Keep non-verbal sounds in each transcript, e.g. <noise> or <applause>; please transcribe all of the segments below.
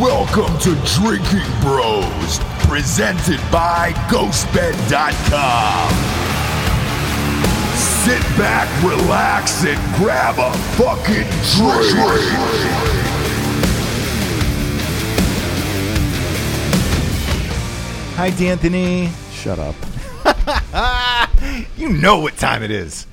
Welcome to Drinking Bros, presented by GhostBed.com. Sit back, relax, and grab a fucking drink. Hi, D'Anthony. Shut up. <laughs> You know what time it is.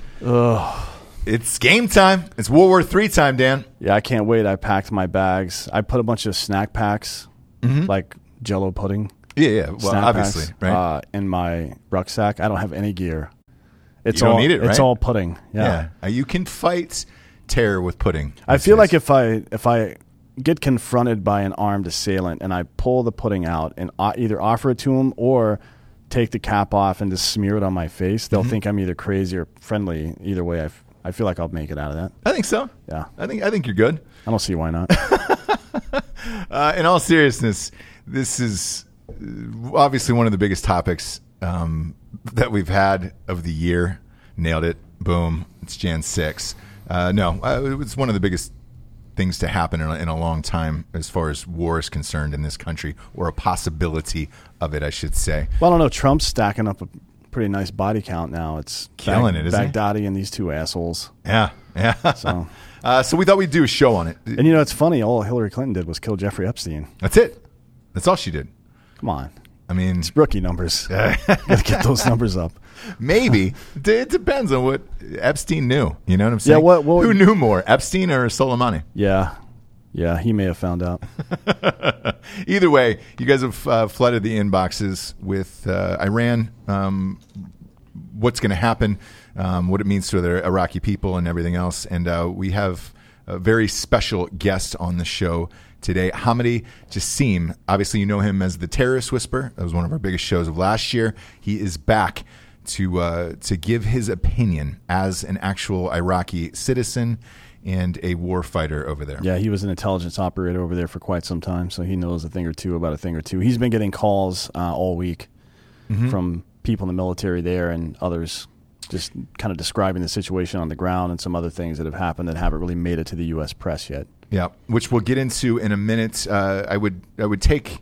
It's game time. It's World War Three time, Dan. Yeah, I can't wait. I packed my bags. I put a bunch of snack packs, like Jello pudding. Yeah, yeah. Well, snack obviously, packs, right? Uh, in my rucksack. I don't have any gear. It's You don't all need it, It's all pudding. Yeah. yeah. Uh, You can fight terror with pudding. I feel like if I if I get confronted by an armed assailant and I pull the pudding out and either offer it to him or take the cap off and just smear it on my face, Mm-hmm. they'll think I'm either crazy or friendly. Either way, I, f- I feel like I'll make it out of that. I think so. Yeah. I think I think you're good. I don't see why not. <laughs> Uh, in all seriousness, this is uh, obviously one of the biggest topics um, that we've had of the year. Nailed it. Boom. It's Jan 6. Uh, no, uh, it's one of the biggest things to happen in a, in a long time as far as war is concerned in this country, or a possibility of it, I should say. Well, I don't know. Trump's stacking up a pretty nice body count now. It's Killing it, isn't? Baghdadi and these two assholes. Yeah, yeah. So, <laughs> uh, so we thought we'd do a show on it. and you know, it's funny. All Hillary Clinton did was kill Jeffrey Epstein. That's it. That's all she did. Come on, I mean, it's rookie numbers. <laughs> Gotta get those numbers up. Maybe <laughs> it depends on what Epstein knew. You know what I'm saying? Yeah, what- what Who knew more, Epstein or Soleimani? Yeah, yeah. He may have found out. <laughs> Either way, you guys have uh, flooded the inboxes with uh, Iran. Um, what's going to happen? Um, what it means to the Iraqi people and everything else. And uh, we have a very special guest on the show today, Hamody Jasim. Obviously, you know him as the Terrorist Whisperer. That was one of our biggest shows of last year. He is back to uh, to give his opinion as an actual Iraqi citizen and a war fighter over there. Yeah, he was an intelligence operator over there for quite some time, so he knows a thing or two about a thing or two. He's been getting calls uh, all week Mm-hmm. from people in the military there and others, just kind of describing the situation on the ground and some other things that have happened that haven't really made it to the U.S. press yet. Yeah, which we'll get into in a minute. Uh, I would I would take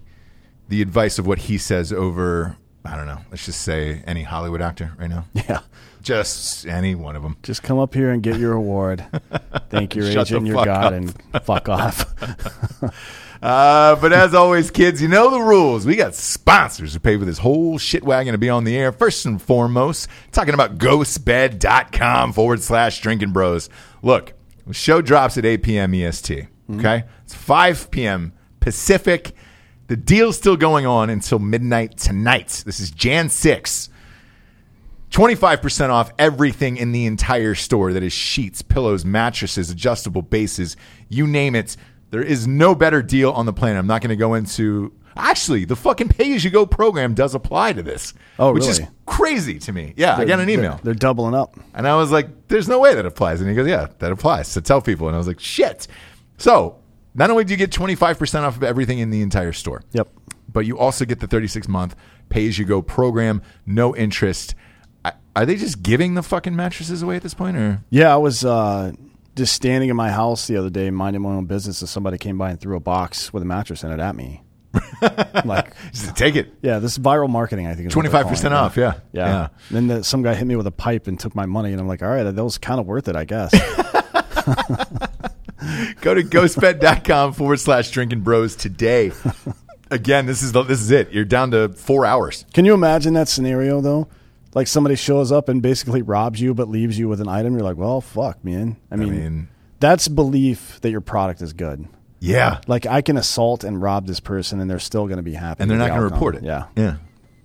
the advice of what he says over. I don't know. Let's just say any Hollywood actor right now. <laughs> Yeah. Just any one of them. Just come up here and get your award. <laughs> Thank your Shut the agent, your God, up. and fuck off. <laughs> Uh, but as always, kids, you know the rules. We got sponsors who pay for this whole shit wagon to be on the air. First and foremost, talking about ghostbed.com forward slash drinking bros. Look, the show drops at 8 p.m. EST. Okay? It's 5 p.m. Pacific. The deal's still going on until midnight tonight. This is Jan 6. 25% off everything in the entire store that is sheets, pillows, mattresses, adjustable bases, you name it. There is no better deal on the planet. I'm not going to go into. Actually, the fucking pay as you go program does apply to this. Oh, Which is crazy to me. Yeah, I got an email. They're, they're doubling up. And I was like, there's no way that applies. And he goes, yeah, that applies. So tell people. And I was like, shit. So not only do you get 25% off of everything in the entire store, Yep. but you also get the 36 month pay as you go program, no interest. Are they just giving the fucking mattresses away at this point? Or Yeah, I was uh, just standing in my house the other day, minding my own business, and somebody came by and threw a box with a mattress in it at me. <laughs> like, just take it? yeah, this is viral marketing. I think is what they're 25% calling it. off, yeah. yeah. Yeah. Then the, some guy hit me with a pipe and took my money, and I'm like, all right, that was kind of worth it, I guess. <laughs> Go to ghostbed.com <laughs> forward slash drinking bros today. Again, this is the, this is it. You're down to four hours. Can you imagine that scenario though? Like somebody shows up and basically robs you, but leaves you with an item. You're like, well, fuck, man. I mean, mean- that's belief that your product is good. Yeah. Like I can assault and rob this person, and they're still going to be happy. and they're not the going to report it. Yeah. yeah.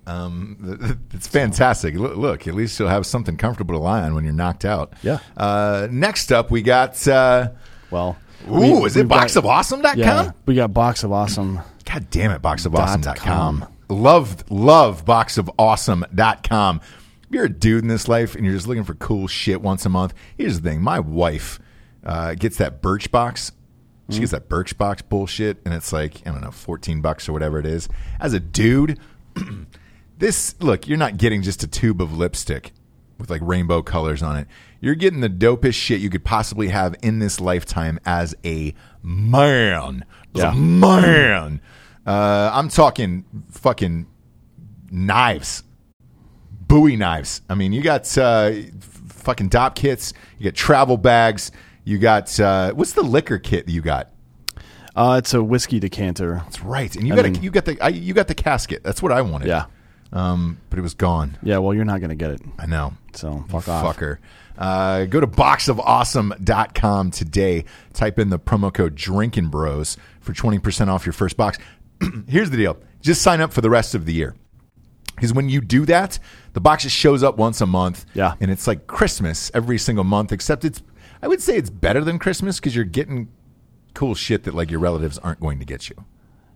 Um, it's fantastic. Look, at least you'll have something comfortable to lie on when you're knocked out. Yeah. Uh, next up, we got. Uh, Well, ooh, is it boxofawesome.com? Yeah, we got box of awesome. God damn it, boxofawesome.com. Love, love boxofawesome.com. If you're a dude in this life and you're just looking for cool shit once a month, here's the thing. My wife uh, gets that Birch box. She gets that Birch box bullshit, and it's like, I don't know, 14 bucks or whatever it is. As a dude, <clears throat> this, look, you're not getting just a tube of lipstick. with like rainbow colors on it. You're getting the dopest shit you could possibly have in this lifetime as a man. As Yeah. a man. Uh, I'm talking fucking knives, Bowie knives. I mean, you got uh, fucking dop kits. You got travel bags. You got uh, what's the liquor kit that you got? Uh, it's a whiskey decanter. That's right. And you And got a, you got the I, you got the casket. That's what I wanted. Yeah. Um, but it was gone. Yeah, well, you're not going to get it. I know. So fuck off. Fucker. Uh, go to boxofawesome.com today. Type in the promo code Drinking Bros for 20% off your first box. <clears throat> Here's the deal just sign up for the rest of the year. Because when you do that, the box just shows up once a month. Yeah. And it's like Christmas every single month, except it's, I would say it's better than Christmas because you're getting cool shit that like your relatives aren't going to get you.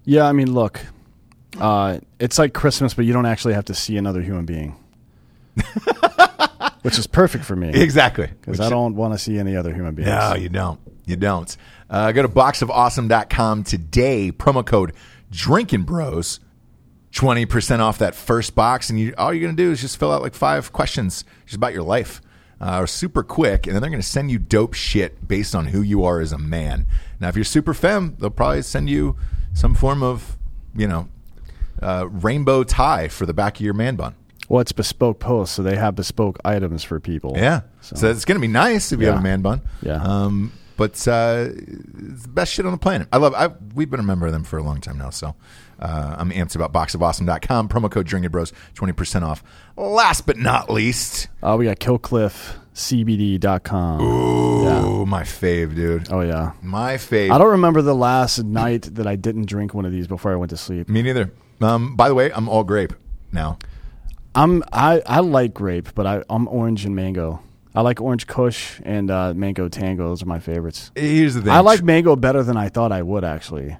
Yeah, I mean, look, uh, it's like Christmas, but you don't actually have to see another human being, <laughs> which is perfect for me Exactly. because I don't want to see any other human beings. No, you don't. You don't. Uh, go to boxofawesome.com today. Promo code Drinking Bros. 20% off that first box. And you, all you're going to do is just fill out like five questions just about your life. Uh, super quick. And then they're going to send you dope shit based on who you are as a man. Now, if you're super femme, they'll probably send you some form of, you know, uh, rainbow tie for the back of your man bun. Well, it's bespoke posts, so they have bespoke items for people. Yeah. So- So, it's going to be nice if you have a man bun. Yeah. Um, but uh, it's the best shit on the planet. I love. I we've been a member of them for a long time now, so uh, I'm amped about boxofawesome.com. Promo code Drinking Bros, twenty percent off. Last but not least, Uh, we got KillcliffCBD.com. ooh, my fave, dude. Oh yeah. My fave. I don't remember the last night that I didn't drink one of these before I went to sleep. Me neither. Um, by the way, I'm all grape now. I'm I, I like grape, but I, I'm orange and mango. I like orange Kush and uh, mango Tango. Those are my favorites. Here's the thing. I like mango better than I thought I would actually.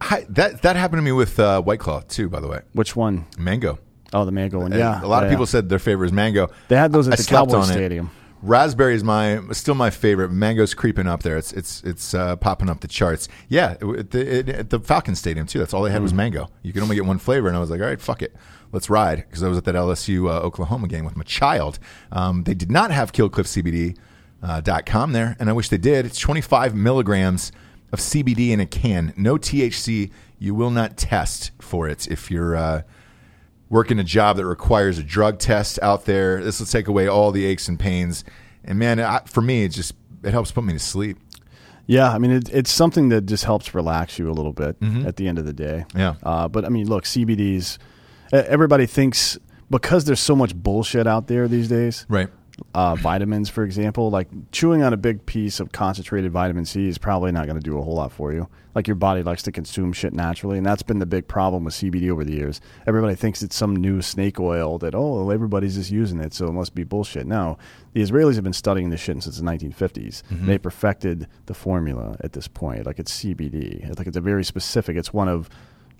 I, that. That happened to me with uh, White Claw too. By the way, Which one? mango. Oh, the mango one. Yeah, a lot of people yeah. said their favorite is mango. They had those at I the slept Cowboy on it. Stadium. Raspberry is my still my favorite. Mango's creeping up there. It's it's it's uh, popping up the charts. Yeah, it- at the, it, at the Falcon Stadium too. That's all they had was Mm. mango. You could only get one flavor, and I was like, all right, fuck it, let's ride. Because I was at that LSU uh, Oklahoma game with my child. Um, they did not have KillcliffCBD uh, there, and I wish they did. It's 25 milligrams of CBD in a can. No THC. You will not test for it if you're. Uh, working a job that requires a drug test out there. This will take away all the aches and pains. And man, I, for me, it just it helps put me to sleep. Yeah, I mean it, it's something that just helps relax you a little bit at the end of the day. Mm-hmm. Yeah. Uh, but I mean, look, CBDs. Everybody thinks because there's so much bullshit out there these days. Right. uh, vitamins, for example, like chewing on a big piece of concentrated vitamin C is probably not going to do a whole lot for you. Like your body likes to consume shit naturally, and that's been the big problem with CBD over the years. Everybody thinks it's some new snake oil that oh everybody's just using it, so it must be bullshit. No, the Israelis have been studying this shit since the 1950s. They perfected the formula at this point. Like it's CBD. It's like it's a very specific. It's one of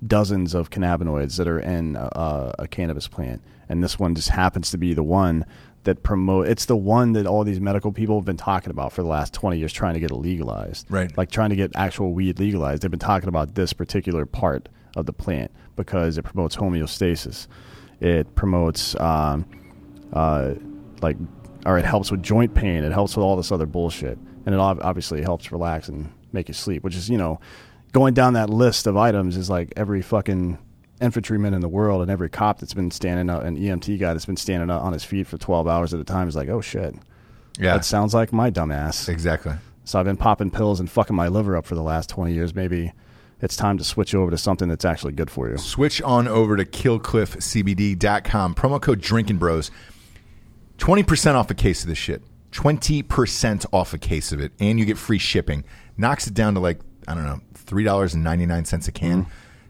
dozens of cannabinoids that are in a, a cannabis plant, and this one just happens to be the one that promote. It's the one that all these medical people have been talking about for the last twenty years, trying to get it legalized. Right. like trying to get actual weed legalized. They've been talking about this particular part of the plant because it promotes homeostasis. It promotes, um, uh, like, or it helps with joint pain. It helps with all this other bullshit, and it ob- obviously helps relax and make you sleep. Which is, you know, going down that list of items is like every fucking infantryman in the world and every cop that's been standing up, an EMT guy that's been standing up on his feet for twelve hours at a time is like, oh shit, Yeah. that sounds like my dumbass. exactly. So I've been popping pills and fucking my liver up for the last 20 years. Maybe it's time to switch over to something that's actually good for you. Switch on over to killcliffcbd.com. Promo code Drinking Bros. 20% off a case of this shit. 20% off a case of it. And you get free shipping. Knocks it down to like, I don't know, $3.99 a can.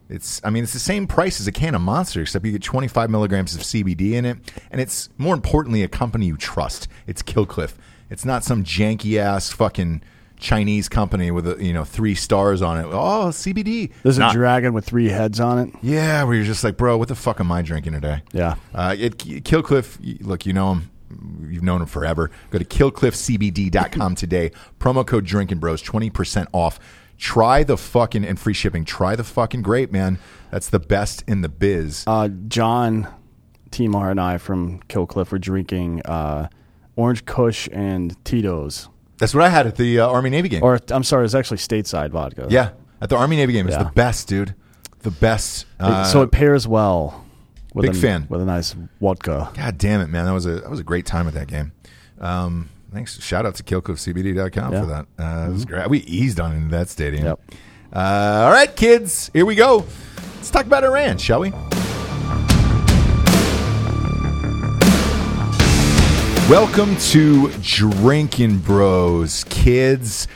It's, I mean, it's the same price as a can of Monster, except you get 25 milligrams of CBD in it. And it's, more importantly, a company you trust. It's Killcliff. It's not some janky ass fucking Chinese company with, a, you know, three stars on it. Oh, CBD. There's Not- a dragon with three heads on it. yeah, where you're just like, bro, what the fuck am I drinking today? Yeah. Uh, it, Killcliff, look, you know him. You've known him forever. Go to killcliffcbd.com today. Promo code Drinking Bros, 20% off. Try the fucking, and free shipping. Try the fucking grape, man. That's the best in the biz. Uh, John Timar and I from Killcliff were drinking uh, Orange Kush and Tito's. That's what I had at the uh, Army Navy game. Or I'm sorry, it's actually stateside vodka. yeah, at the Army Navy game. It's Yeah. the best, dude. The best. Uh, so it pairs well. With big a, fan. with a nice vodka. God damn it, man! That was a that was a great time at that game. Um, thanks. Shout out to KillcliffCBD.com Yeah. for that. Uh, it was great. We eased on into that stadium. Yep. Uh, all right, kids, here we go. Let's talk about Iran, shall we? Welcome to Drinking Bros, kids.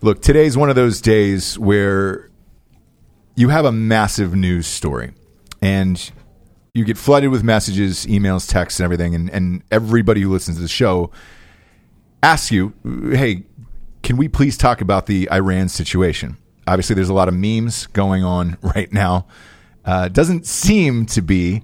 Look, today's one of those days where you have a massive news story and you get flooded with messages, emails, texts, and everything. And, and everybody who listens to the show asks you, hey, can we please talk about the Iran situation? Obviously, there's a lot of memes going on <laughs> right now. Uh, doesn't seem to be,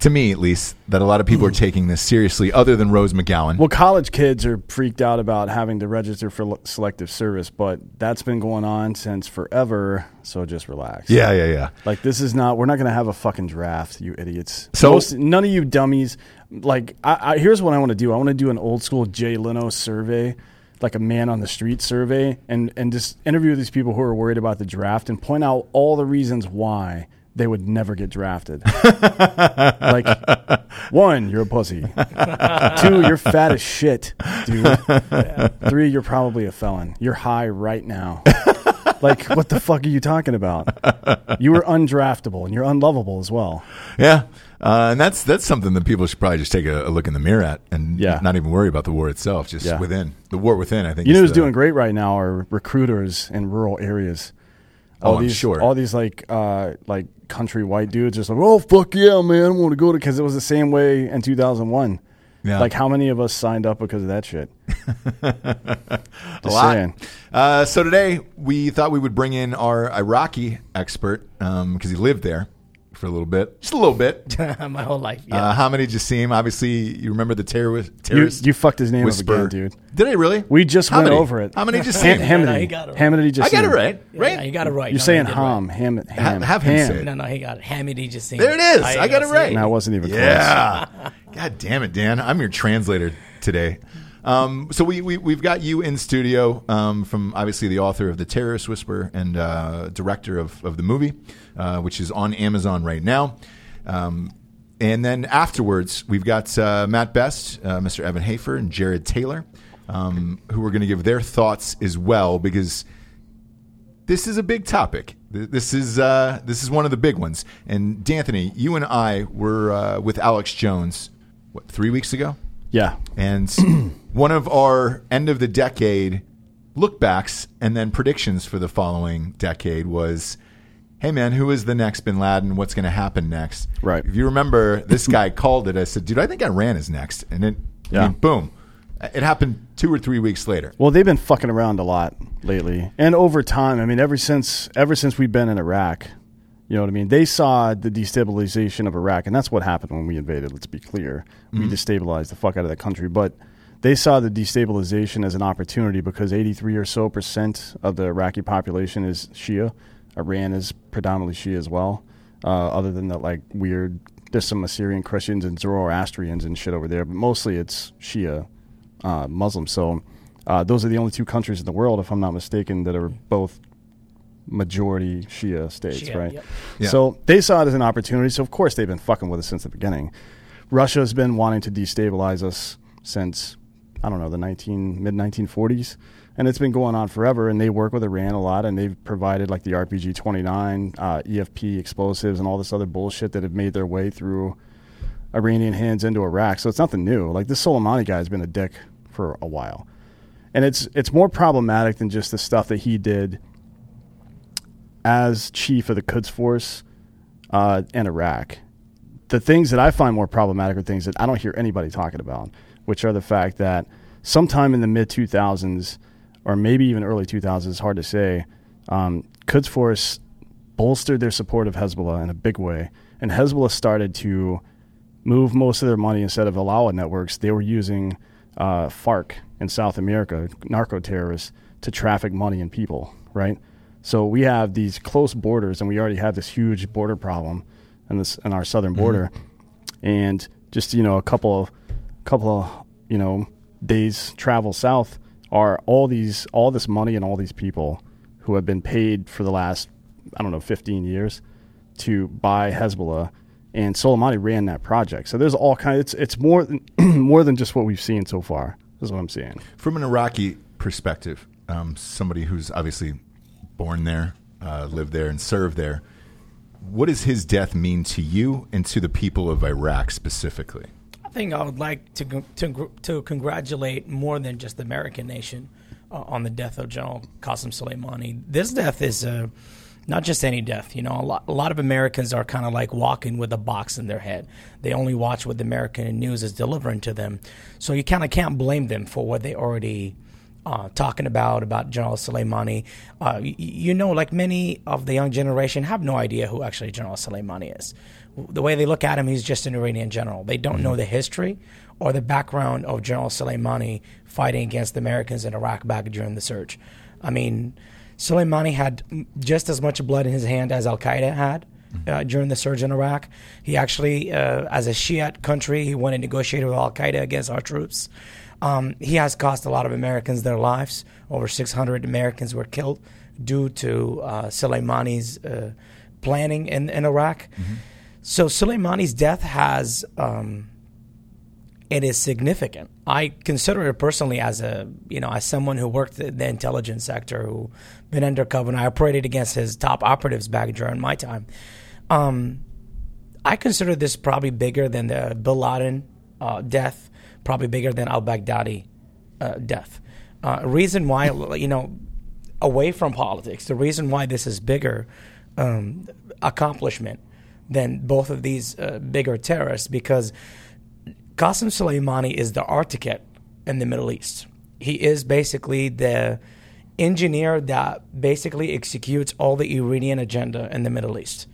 to me at least, that a lot of people are taking this seriously, other than Rose McGowan. Well, college kids are freaked out about having to register for selective service, but that's been going on since forever. So just relax. yeah, yeah, yeah. Like this is not. We're not going to have a fucking draft, you idiots. So- Most, none of you dummies. Like I, I, here's what I want to do. I want to do an old school Jay Leno survey, like a man on the street survey, and and just interview these people who are worried about the draft and point out all the reasons why they would never get drafted. <laughs> like one, you're a pussy. <laughs> Two, you're fat as shit, dude. <laughs> Three, you're probably a felon. You're high right now. Like, what the fuck are you talking about? You were undraftable and you're unlovable as well. Yeah, uh, and that's that's something that people should probably just take a, a look in the mirror at, and Yeah. not even worry about the war itself. Just Yeah. within the war within. I think You know who's the- doing great right now are recruiters in rural areas. All Oh, I'm these, sure. All these like uh, like country white dudes just like, oh fuck yeah, man, I want to go to because it was the same way in 2001. Yeah. Like how many of us signed up because of that shit? <laughs> a lot. Uh, so today we thought we would bring in our Iraqi expert because he lived there for a little bit, just a little bit. <laughs> my whole life. Yeah. Uh, Hamid Jasim, obviously, you remember the terrorist. You, terrorist you fucked his name up again, dude. Did I really? We just Hamody. went over it. Hamody Ham- Jasim. Yeah, no, he Hamody. got it right. Hamody Jasim. I got it right, right? no, you got it right. You're No, saying he Ham, right. Ham, Ham, have him Ham. say it. No, no, he got it. Hamody just saying. There it is. I got it right. That wasn't even close. Yeah. <laughs> God damn it, Dan. I'm your translator today. Um, so we, we we've got you in studio um, from obviously the author of the Terrorist Whisperer and uh, director of, of the movie, uh, which is on Amazon right now. Um, and then afterwards, we've got uh, Matt Best, uh, Mr. Evan Hafer, and Jared Taylor, um, who are going to give their thoughts as well because this is a big topic. This is uh, this is one of the big ones. And D'Anthony, you and I were uh, with Alex Jones what three weeks ago, Yeah. and <clears throat> one of our end of the decade look backs and then predictions for the following decade was. Hey man, who is the next Bin Laden? What's going to happen next? Right. If you remember, this guy <laughs> called it. I said, "Dude, I think Iran is next," and it, I Yeah. mean, boom, it happened two or three weeks later. Well, they've been fucking around a lot lately, and over time. I mean, ever since ever since we've been in Iraq, you know what I mean. They saw the destabilization of Iraq, and that's what happened when we invaded. Let's be clear, we destabilized the fuck out of the country, but they saw the destabilization as an opportunity because eighty-three or so percent of the Iraqi population is Shia. Iran is predominantly Shia as well. Uh, other than that, like weird, there's some Assyrian Christians and Zoroastrians and shit over there, but mostly it's Shia uh, Muslim. So uh, those are the only two countries in the world, if I'm not mistaken, that are both majority Shia states, Shia, right? yep. Yeah. So they saw it as an opportunity. So of course they've been fucking with us since the beginning. Russia's been wanting to destabilize us since I don't know the 19 mid 1940s, and it's been going on forever. And they work with Iran a lot, and they've provided like the RPG 29, uh, EFP explosives, and all this other bullshit that have made their way through Iranian hands into Iraq. So it's nothing new. Like this Soleimani guy has been a dick for a while, and it's it's more problematic than just the stuff that he did as chief of the Quds Force uh, in Iraq. The things that I find more problematic are things that I don't hear anybody talking about, which are the fact that sometime in the mid 2000s, or maybe even early 2000s, it's hard to say, um, Quds Force bolstered their support of Hezbollah in a big way. And Hezbollah started to move most of their money instead of hawala networks. They were using uh, FARC in South America, narco terrorists, to traffic money and people, right? So we have these close borders, and we already have this huge border problem in this in our southern border. And just you know a couple of couple of you know days travel south are all these all this money and all these people who have been paid for the last I don't know 15 years to buy Hezbollah and Soleimani ran that project. So there's all kind. Of, it's it's more than <clears throat> more than just what we've seen so far. Is what I'm seeing. From an Iraqi perspective, um, somebody who's obviously born there, uh, lived there, and served there, what does his death mean to you and to the people of Iraq specifically? I think I would like to to, to congratulate more than just the American nation uh, on the death of General Qasem Soleimani. This death is uh, not just any death. You know, a lot, a lot of Americans are kind of like walking with a box in their head. They only watch what the American news is delivering to them. So you kind of can't blame them for what they already uh, talking about about General Soleimani. Uh, you, you know, like many of the young generation have no idea who actually General Soleimani is. The way they look at him, he's just an Iranian general. They don't know the history or the background of General Soleimani fighting against the Americans in Iraq back during the surge. I mean, Soleimani had just as much blood in his hand as Al Qaeda had. Uh, during the surge in Iraq, he actually, uh, as a Shiite country, he went and negotiated with Al Qaeda against our troops. Um, he has cost a lot of Americans their lives. Over 600 Americans were killed due to uh, Soleimani's uh, planning in, in Iraq. So Soleimani's death has um, it is significant. I consider it personally as a you know as someone who worked in the intelligence sector, who been undercover, and I operated against his top operatives back during my time. Um, I consider this probably bigger than the Bin Laden uh, death, probably bigger than Al Baghdadi uh, death. Uh, reason why you know away from politics, the reason why this is bigger um, accomplishment than both of these uh, bigger terrorists because Qasem Soleimani is the architect in the Middle East. He is basically the engineer that basically executes all the Iranian agenda in the Middle East.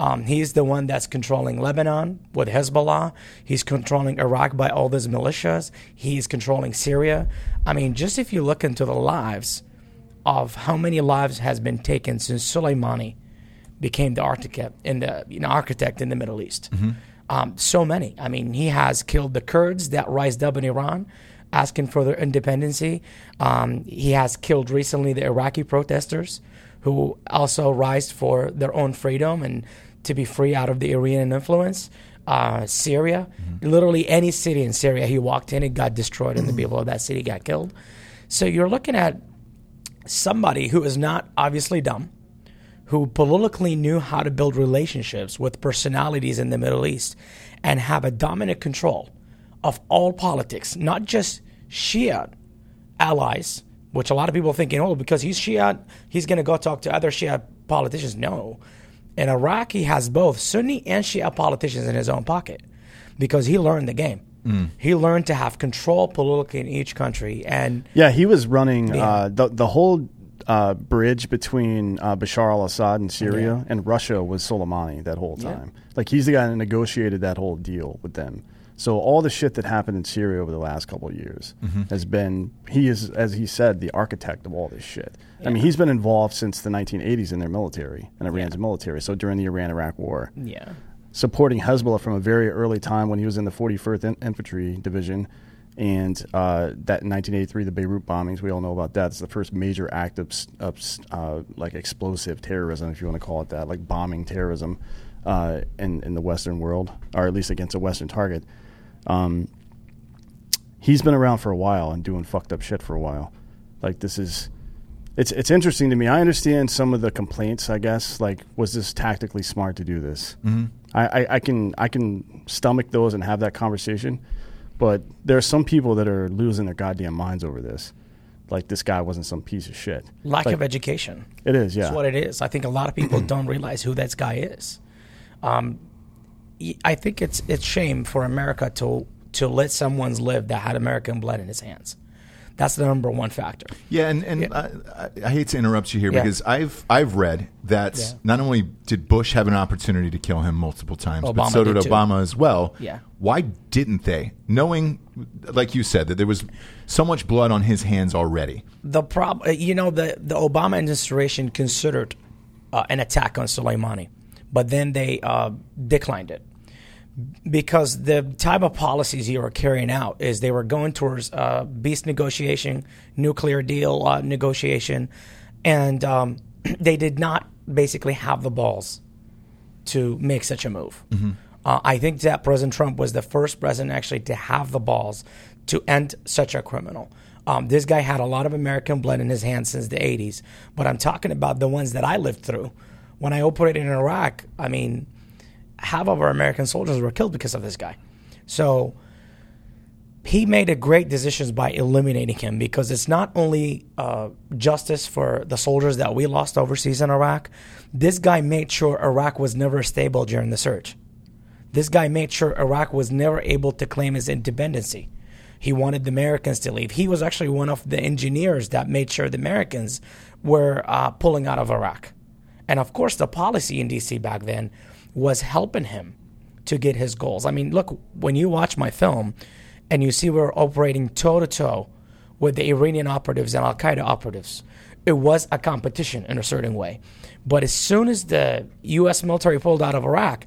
Um, he's the one that's controlling Lebanon with Hezbollah. He's controlling Iraq by all those militias. He's controlling Syria. I mean, just if you look into the lives of how many lives has been taken since Soleimani became the architect in the you know, architect in the Middle East. Um, so many. I mean, he has killed the Kurds that rised up in Iran, asking for their independency. Um, he has killed recently the Iraqi protesters, who also rise for their own freedom and to be free out of the Iranian influence. Uh, Syria, literally any city in Syria, he walked in, it got destroyed, and the people of that city got killed. So you're looking at somebody who is not obviously dumb, who politically knew how to build relationships with personalities in the Middle East and have a dominant control of all politics, not just Shia allies, which a lot of people are thinking, oh, because he's Shia, he's going to go talk to other Shia politicians. No. In Iraq, he has both Sunni and Shia politicians in his own pocket because he learned the game. He learned to have control politically in each country. And Yeah, he was running Yeah. uh, the the whole uh, bridge between uh, Bashar al-Assad in Syria Yeah. and Russia was Soleimani that whole Yeah. time. Like he's the guy that negotiated that whole deal with them. So all the shit that happened in Syria over the last couple of years has been he is as he said the architect of all this shit. I mean, he's been involved since the 1980s in their military and Iran's military. So during the Iran-Iraq War, yeah. supporting Hezbollah from a very early time when he was in the 41st In- Infantry Division. And uh, that in 1983, the Beirut bombings, we all know about that. It's the first major act of, of uh, like explosive terrorism, if you want to call it that, like bombing terrorism uh, in, in the Western world, or at least against a Western target. Um, he's been around for a while and doing fucked up shit for a while. Like this is, it's it's interesting to me. I understand some of the complaints. I guess like was this tactically smart to do this? Mm-hmm. I, I, I can I can stomach those and have that conversation, but there are some people that are losing their goddamn minds over this. Like this guy wasn't some piece of shit. Lack Like, of education. It is, yeah. That's what it is. I think a lot of people <clears throat> don't realize who that guy is. Um, y- I think it's it's shame for America to to let someone's live that had American blood in his hands. That's the number one factor. Yeah, and, and I, I, I hate to interrupt you here Yeah. because I've I've read that Yeah. not only did Bush have an opportunity to kill him multiple times, but so did, did too. Obama as well. Yeah. Why didn't they? Knowing, like you said, that there was so much blood on his hands already. The problem, you know, the the Obama administration considered uh, an attack on Soleimani, but then they uh, declined it because the type of policies you were carrying out is they were going towards uh, peace negotiation, nuclear deal uh, negotiation, and um, <clears throat> they did not basically have the balls to make such a move. Uh, I think that President Trump was the first president actually to have the balls to end such a criminal. Um, this guy had a lot of American blood in his hands since the 80s, but I'm talking about the ones that I lived through. When I operated in Iraq, I mean, half of our American soldiers were killed because of this guy. So he made a great decisions by eliminating him because it's not only uh, justice for the soldiers that we lost overseas in Iraq. This guy made sure Iraq was never stable during the surge. This guy made sure Iraq was never able to claim his independency. He wanted the Americans to leave. He was actually one of the engineers that made sure the Americans were uh, pulling out of Iraq. And of course, the policy in DC back then was helping him to get his goals. I mean, look, when you watch my film and you see we're operating toe to toe with the Iranian operatives and Al Qaeda operatives, it was a competition in a certain way. But as soon as the U.S. military pulled out of Iraq,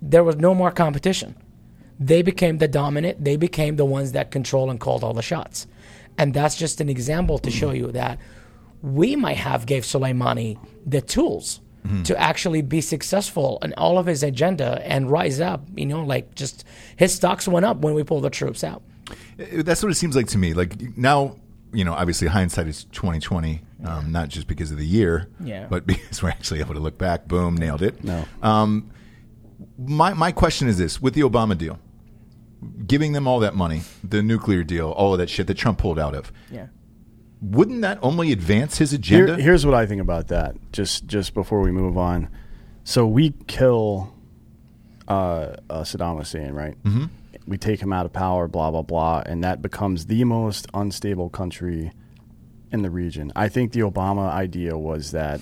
there was no more competition. They became the dominant, they became the ones that control and called all the shots. And that's just an example to show you that we might have gave Soleimani the tools to actually be successful in all of his agenda and rise up. You know, like just his stocks went up when we pulled the troops out. That's what it seems like to me. Like now, you know, obviously hindsight is twenty twenty, um, not just because of the year, Yeah. but <laughs> because we're actually able to look back. Boom, nailed it. No. Um, my my question is this: with the Obama deal, giving them all that money, the nuclear deal, all of that shit that Trump pulled out of, Yeah. Wouldn't that only advance his Here, agenda? here's what I think about that. Just just before we move on, so we kill uh, uh, Saddam Hussein, right? Mm-hmm. We take him out of power, blah blah blah, and that becomes the most unstable country in the region. I think the Obama idea was that.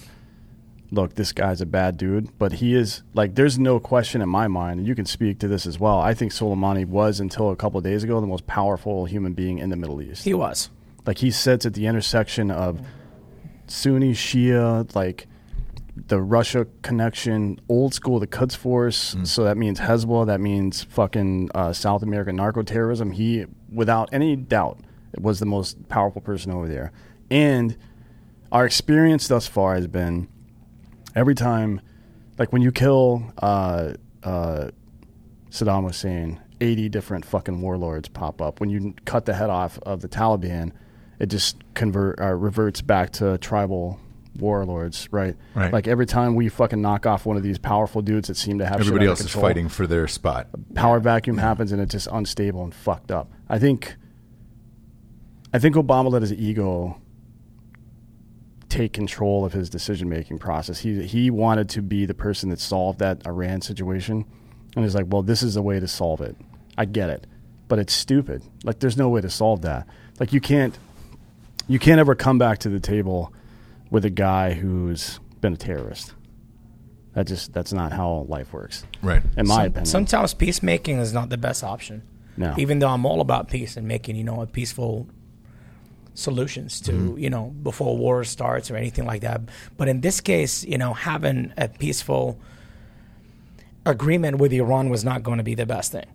Look, this guy's a bad dude, but he is like. There's no question in my mind, and you can speak to this as well. I think Soleimani was, until a couple of days ago, the most powerful human being in the Middle East. He was. Like he sits at the intersection of Sunni, Shia, like the Russia connection, old school, the Quds Force. So that means Hezbollah. That means fucking uh, South American narco terrorism. He, without any doubt, was the most powerful person over there. And our experience thus far has been every time, like when you kill uh, uh, Saddam Hussein, 80 different fucking warlords pop up. When you cut the head off of the Taliban, it just convert uh, reverts back to tribal warlords, right? Right. Like every time we fucking knock off one of these powerful dudes that seem to have shit Everybody else is fighting for their spot. Power vacuum happens and it's just unstable and fucked up. I think I think Obama let his ego take control of his decision making process. He he wanted to be the person that solved that Iran situation, and he's like, "Well, this is the way to solve it. I get it, but it's stupid. Like, there's no way to solve that. Like, you can't you can't ever come back to the table with a guy who's been a terrorist. That just that's not how life works, Right. in my Some- opinion. Sometimes peacemaking is not the best option. No. Even though I'm all about peace and making, you know, a peaceful solutions to, Mm-hmm. you know, before war starts or anything like that. But in this case, you know, having a peaceful agreement with Iran was not going to be the best thing.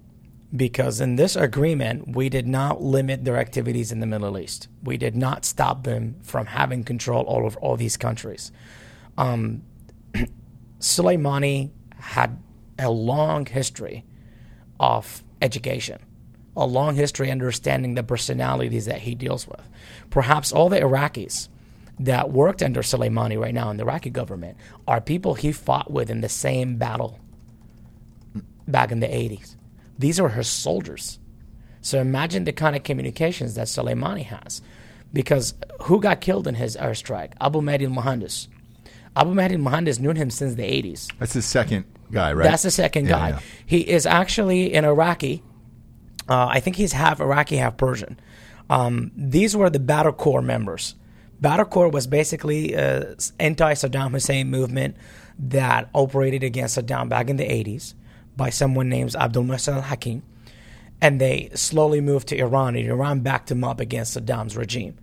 Because in this agreement, we did not limit their activities in the Middle East. We did not stop them from having control over all these countries. Um, <clears throat> Soleimani had a long history of education, a long history understanding the personalities that he deals with. Perhaps all the Iraqis that worked under Soleimani right now in the Iraqi government are people he fought with in the same battle back in the 80s. These are her soldiers. So imagine the kind of communications that Soleimani has. Because who got killed in his airstrike? Abu Mahdi al-Muhandis. Abu Mahdi al-Muhandis knew him since the 80s. That's the second guy, right? That's the second Yeah, guy. yeah. He is actually an Iraqi. Uh, I think he's half Iraqi, half Persian. Um, these were the Badr Corps members. Badr Corps was basically an anti-Saddam Hussein movement that operated against Saddam back in the 80s by someone named Abdul Muhsin al-Hakim. And they slowly moved to Iran, and Iran backed him up against Saddam's regime.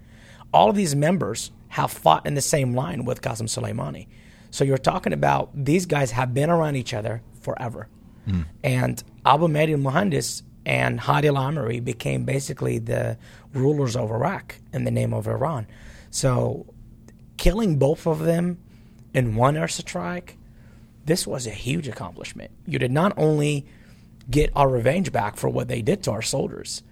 All of these members have fought in the same line with Qasem Soleimani. So you're talking about these guys have been around each other forever. Hmm. and Abu Mahdi al-Muhandis and Hadi al-Amiri became basically the rulers of Iraq in the name of Iran. So, killing both of them in one airstrike, this was a huge accomplishment. You did not only get our revenge back for what they did to our soldiers,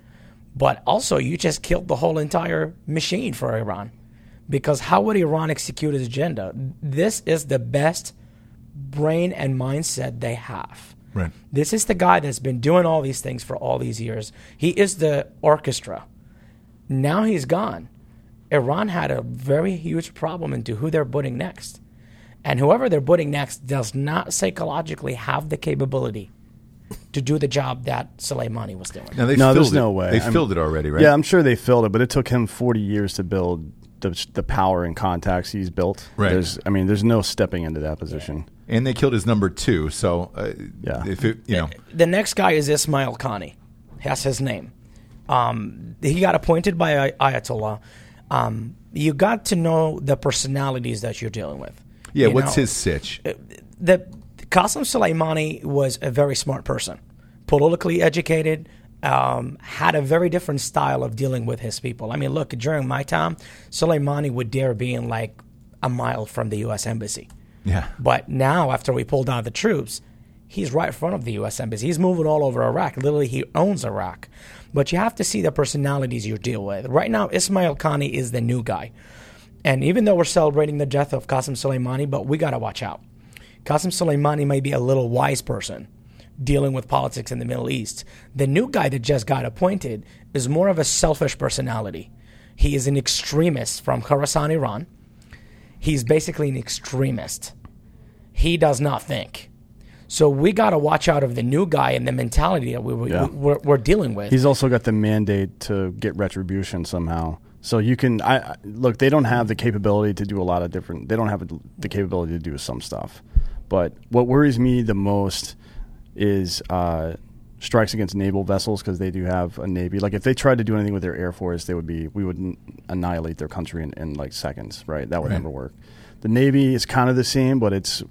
but also you just killed the whole entire machine for Iran. Because how would Iran execute its agenda? This is the best brain and mindset they have. Right. This is the guy that's been doing all these things for all these years. He is the orchestra. Now he's gone. Iran had a very huge problem into who they're putting next. And whoever they're putting next does not psychologically have the capability to do the job that Soleimani was doing. Now they No, there's it. no way. They I'm- filled it already, right? Yeah, I'm sure they filled it, but it took him 40 years to build the, the power and contacts he's built. Right. There's, I mean, there's no stepping into that position. and they killed his number two. So, uh, Yeah. if it, you know, the next guy is Ismail Qaani. That's his name. Um, he got appointed by Ay- Ayatollah. Um, you got to know the personalities that you're dealing with. Yeah. What's know, his sitch? the Qasem Soleimani was a very smart person, politically educated, um, had a very different style of dealing with his people. I mean, look, during my time, Soleimani would dare being like a mile from the U.S. embassy. Yeah. But now, after we pulled out the troops, he's right in front of the U.S. embassy. He's moving all over Iraq. Literally, he owns Iraq. But you have to see the personalities you deal with. Right now, Ismail Qaani is the new guy. And even though we're celebrating the death of Qasem Soleimani, but we got to watch out. Qasem Soleimani may be a little wise person dealing with politics in the Middle East. The new guy that just got appointed is more of a selfish personality. He is an extremist from Khorasan, Iran. He's basically an extremist. He does not think. So we got to watch out of the new guy and the mentality that we, we, Yeah. we're, we're dealing with. He's also got the mandate to get retribution somehow. So you can, I look. They don't have the capability to do a lot of different. They don't have the capability to do some stuff. But what worries me the most is uh, strikes against naval vessels because they do have a navy. Like if they tried to do anything with their air force, they would be we would annihilate their country in, in like seconds. Right? That would Right. never work. The navy is kind of the same, but it's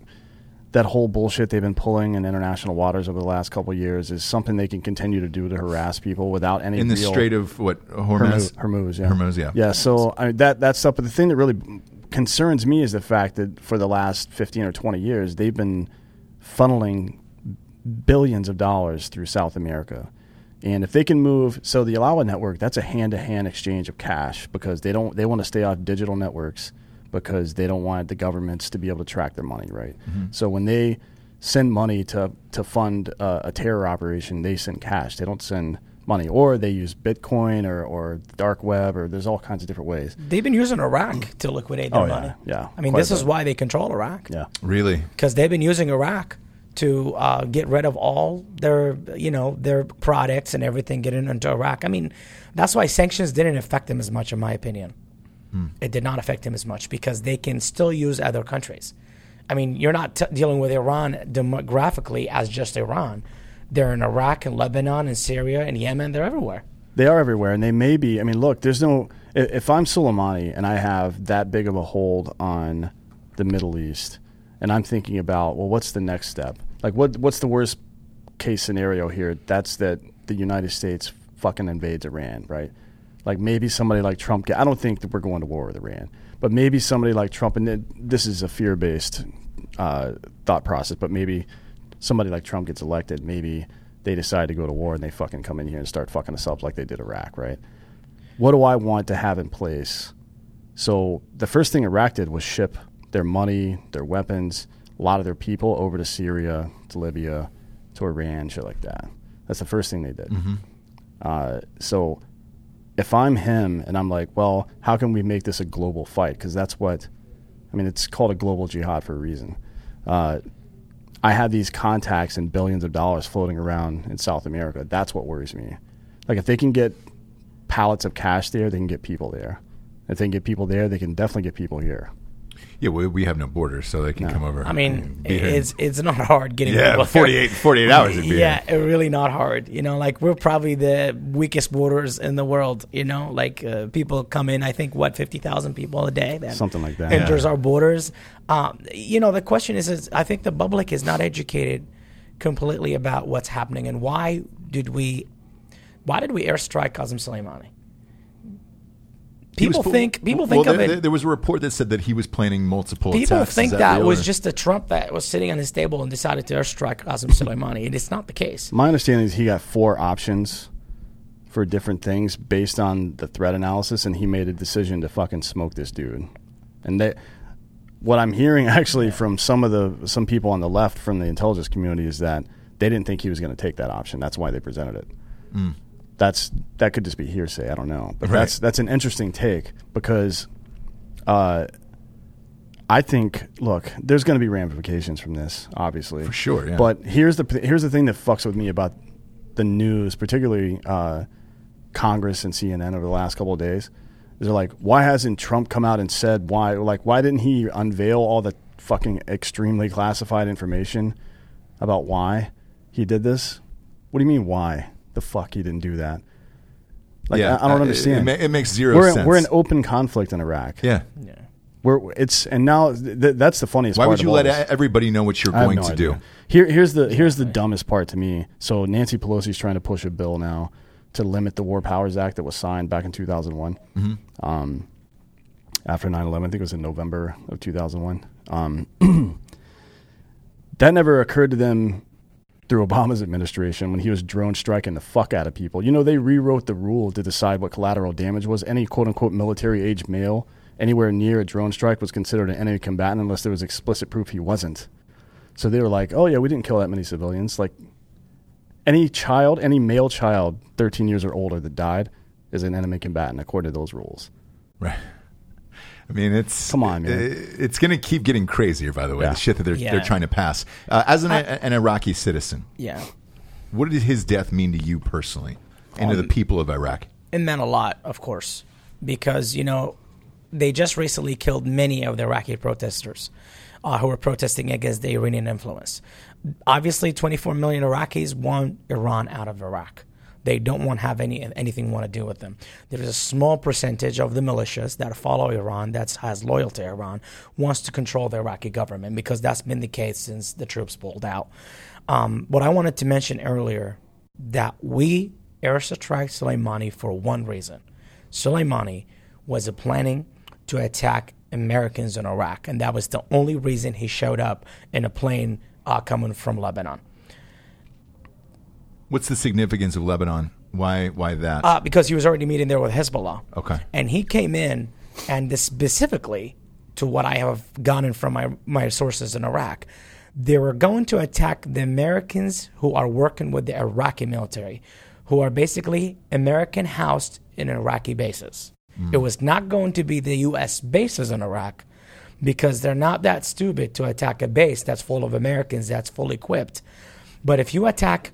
that whole bullshit they've been pulling in international waters over the last couple of years is something they can continue to do to harass people without any In the Strait of what Hormuz, Hormuz? Hormuz, yeah, Hormuz, yeah. yeah. So I mean, that that stuff. But the thing that really concerns me is the fact that for the last fifteen or twenty years, they've been funneling billions of dollars through South America. And if they can move, so the hawala network, that's a hand-to-hand exchange of cash because they don't they want to stay off digital networks because they don't want the governments to be able to track their money, right? So when they send money to to fund uh, a terror operation, they send cash. They don't send money, or they use Bitcoin or or dark web, or there's all kinds of different ways. They've been using Iraq to liquidate their Oh, yeah, money. yeah, I mean, this is why they control Iraq. Yeah. Really? because they've been using Iraq to uh, get rid of all their, you know, their products and everything getting into Iraq. I mean, that's why sanctions didn't affect them as much, in my opinion. It did not affect him as much because they can still use other countries. I mean, you're not t- dealing with Iran demographically as just Iran. They're in Iraq and Lebanon and Syria and Yemen. They're everywhere. They are everywhere, and they may be. I mean, look, there's no. If I'm Soleimani and I have that big of a hold on the Middle East, and I'm thinking about, well, what's the next step? Like, what what's the worst case scenario here? That's that the United States fucking invades Iran, right? Like maybe somebody like Trump. Get, I don't think that we're going to war with Iran, but maybe somebody like Trump, and this is a fear-based uh, thought process, but maybe somebody like Trump gets elected, maybe they decide to go to war and they fucking come in here and start fucking us up like they did Iraq, right? What do I want to have in place? So the first thing Iraq did was ship their money, their weapons, a lot of their people over to Syria, to Libya, to Iran, shit like that. That's the first thing they did. Uh, so if I'm him and I'm like, well, how can we make this a global fight? Because that's what, I mean, it's called a global jihad for a reason. Uh, I have these contacts and billions of dollars floating around in South America. That's what worries me. Like if they can get pallets of cash there, they can get people there. If they can get people there, they can definitely get people here. Yeah, we, we have no borders, so they can come over. I mean, and here. it's it's not hard getting Yeah, people 48 48 hours it'd yeah, it really not hard. You know, like we're probably the weakest borders in the world. You know, like uh, people come in. I think what fifty thousand people a day that Something like that. enters Yeah. our borders. Um, you know, the question is, is I think the public is not educated completely about what's happening and why did we why did we airstrike Qasem Soleimani? He was People pl- think people well, think of there, it. there- there was a report that said that he was planning multiple People attacks. Think that that, was just a Trump that was sitting on his table and decided to airstrike Qasem Soleimani. And it's not the case. My understanding is he got four options for different things based on the threat analysis, and he made a decision to fucking smoke this dude. And they, what I'm hearing <laughs> actually from some of the some people on the left from the intelligence community is that they didn't think he was going to take that option. That's why they presented it. Hmm. That's that could just be hearsay. I don't know, but Right. that's that's an interesting take because. Uh, I think, look, there's going to be ramifications from this, obviously, For sure, yeah. But here's the here's the thing that fucks with me about the news, particularly uh, Congress and CNN over the last couple of days. Is they're like, why hasn't Trump come out and said why? Like, why didn't he unveil all the fucking extremely classified information about why he did this? What do you mean why? The fuck he didn't do that? Like, yeah, I, I don't uh, understand. It, ma- it makes 0 we're in, sense. we're in open conflict in Iraq. yeah. Yeah. We're it's and now th- that's the funniest. Why part would you all let this. everybody know what you're I going no to idea. do? Here, here's the here's the dumbest part to me. So Nancy Pelosi's trying to push a bill now to limit the War Powers Act that was signed back in 2001. Mm-hmm. Um, after 9/11, I think it was in November of 2001. Um, <clears throat> that never occurred to them through Obama's administration when he was drone striking the fuck out of people. You know, they rewrote the rule to decide what collateral damage was. Any quote unquote military age male anywhere near a drone strike was considered an enemy combatant unless there was explicit proof he wasn't. So they were like, oh, yeah, we didn't kill that many civilians. Like, any child, any male child 13 years or older that died is an enemy combatant according to those rules. Right. I mean, it's Come on, man. i- It's going to keep getting crazier. By the way, Yeah. the shit that they're Yeah. they're trying to pass. Uh, as an, an Iraqi citizen, Yeah. what did his death mean to you personally and to the people of Iraq? It meant a lot, of course, because, you know, they just recently killed many of the Iraqi protesters uh, who were protesting against the Iranian influence. Obviously, 24 million Iraqis want Iran out of Iraq. They don't want to have any anything want to do with them. There is a small percentage of the militias that follow Iran, that has loyal to Iran, wants to control the Iraqi government because that's been the case since the troops pulled out. Um, what I wanted to mention earlier that we airstrike Soleimani for one reason. Soleimani was planning to attack Americans in Iraq, and that was the only reason he showed up in a plane uh, coming from Lebanon. What's the significance of Lebanon? Why why that? Uh, because he was already meeting there with Hezbollah. Okay. And he came in, and this specifically to what I have gotten from my, my sources in Iraq, they were going to attack the Americans who are working with the Iraqi military, who are basically American housed in Iraqi bases. It was not going to be the U.S. bases in Iraq because they're not that stupid to attack a base that's full of Americans that's fully equipped. But if you attack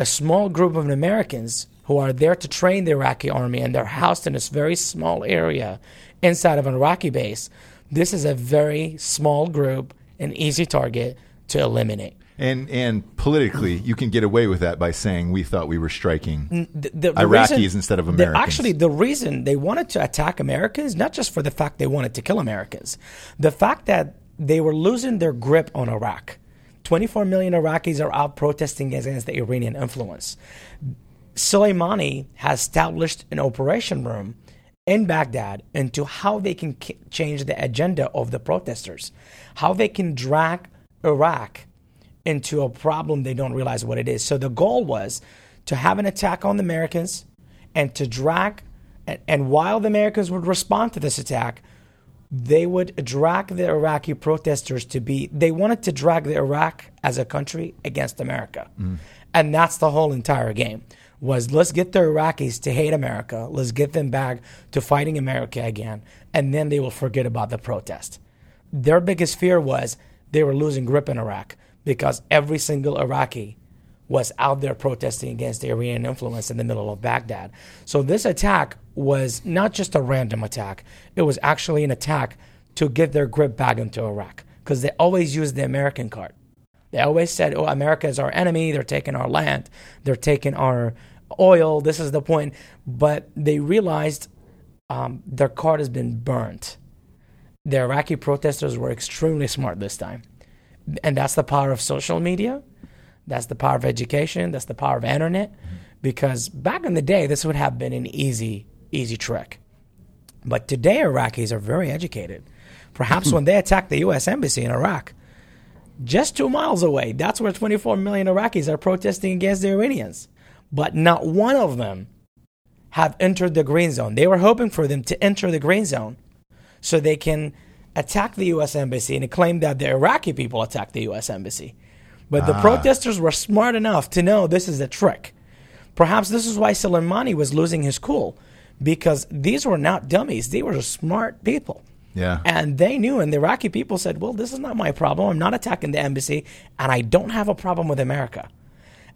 a small group of Americans who are there to train the Iraqi army and they're housed in this very small area inside of an Iraqi base, this is a very small group, an easy target to eliminate. and and politically, you can get away with that by saying we thought we were striking The- the- the Iraqis reason- instead of the- Americans. actually, the reason they wanted to attack Americans, not just for the fact they wanted to kill Americans, the fact that they were losing their grip on Iraq. 24 million Iraqis are out protesting against the Iranian influence. Soleimani has established an operation room in Baghdad into how they can k- change the agenda of the protesters, how they can drag Iraq into a problem they don't realize what it is. So the goal was to have an attack on the Americans and to drag, and, and while the Americans would respond to this attack, they would drag the Iraqi protesters to be, they wanted to drag the Iraq as a country against America. Mm. And that's the whole entire game was let's get the Iraqis to hate America. Let's get them back to fighting America again. And then they will forget about the protest. Their biggest fear was they were losing grip in Iraq because every single Iraqi was out there protesting against the Iranian influence in the middle of Baghdad. So this attack was not just a random attack, it was actually an attack to get their grip back into Iraq because they always used the American card. They always said, oh, America is our enemy. They're taking our land. They're taking our oil. This is the point. But they realized um, their card has been burnt. The Iraqi protesters were extremely smart this time. And that's the power of social media. That's the power of education. That's the power of internet. Because back in the day, this would have been an easy, easy trick. But today, Iraqis are very educated. Perhaps when they attacked the U.S. Embassy in Iraq, just two miles away, that's where 24 million Iraqis are protesting against the Iranians. But not one of them have entered the green zone. They were hoping for them to enter the green zone so they can attack the U.S. Embassy and claim that the Iraqi people attacked the U.S. Embassy. But the ah. protesters were smart enough to know this is a trick. Perhaps this is why Soleimani was losing his cool because these were not dummies. They were smart people. Yeah. And they knew, and the Iraqi people said, well, this is not my problem. I'm not attacking the embassy, and I don't have a problem with America.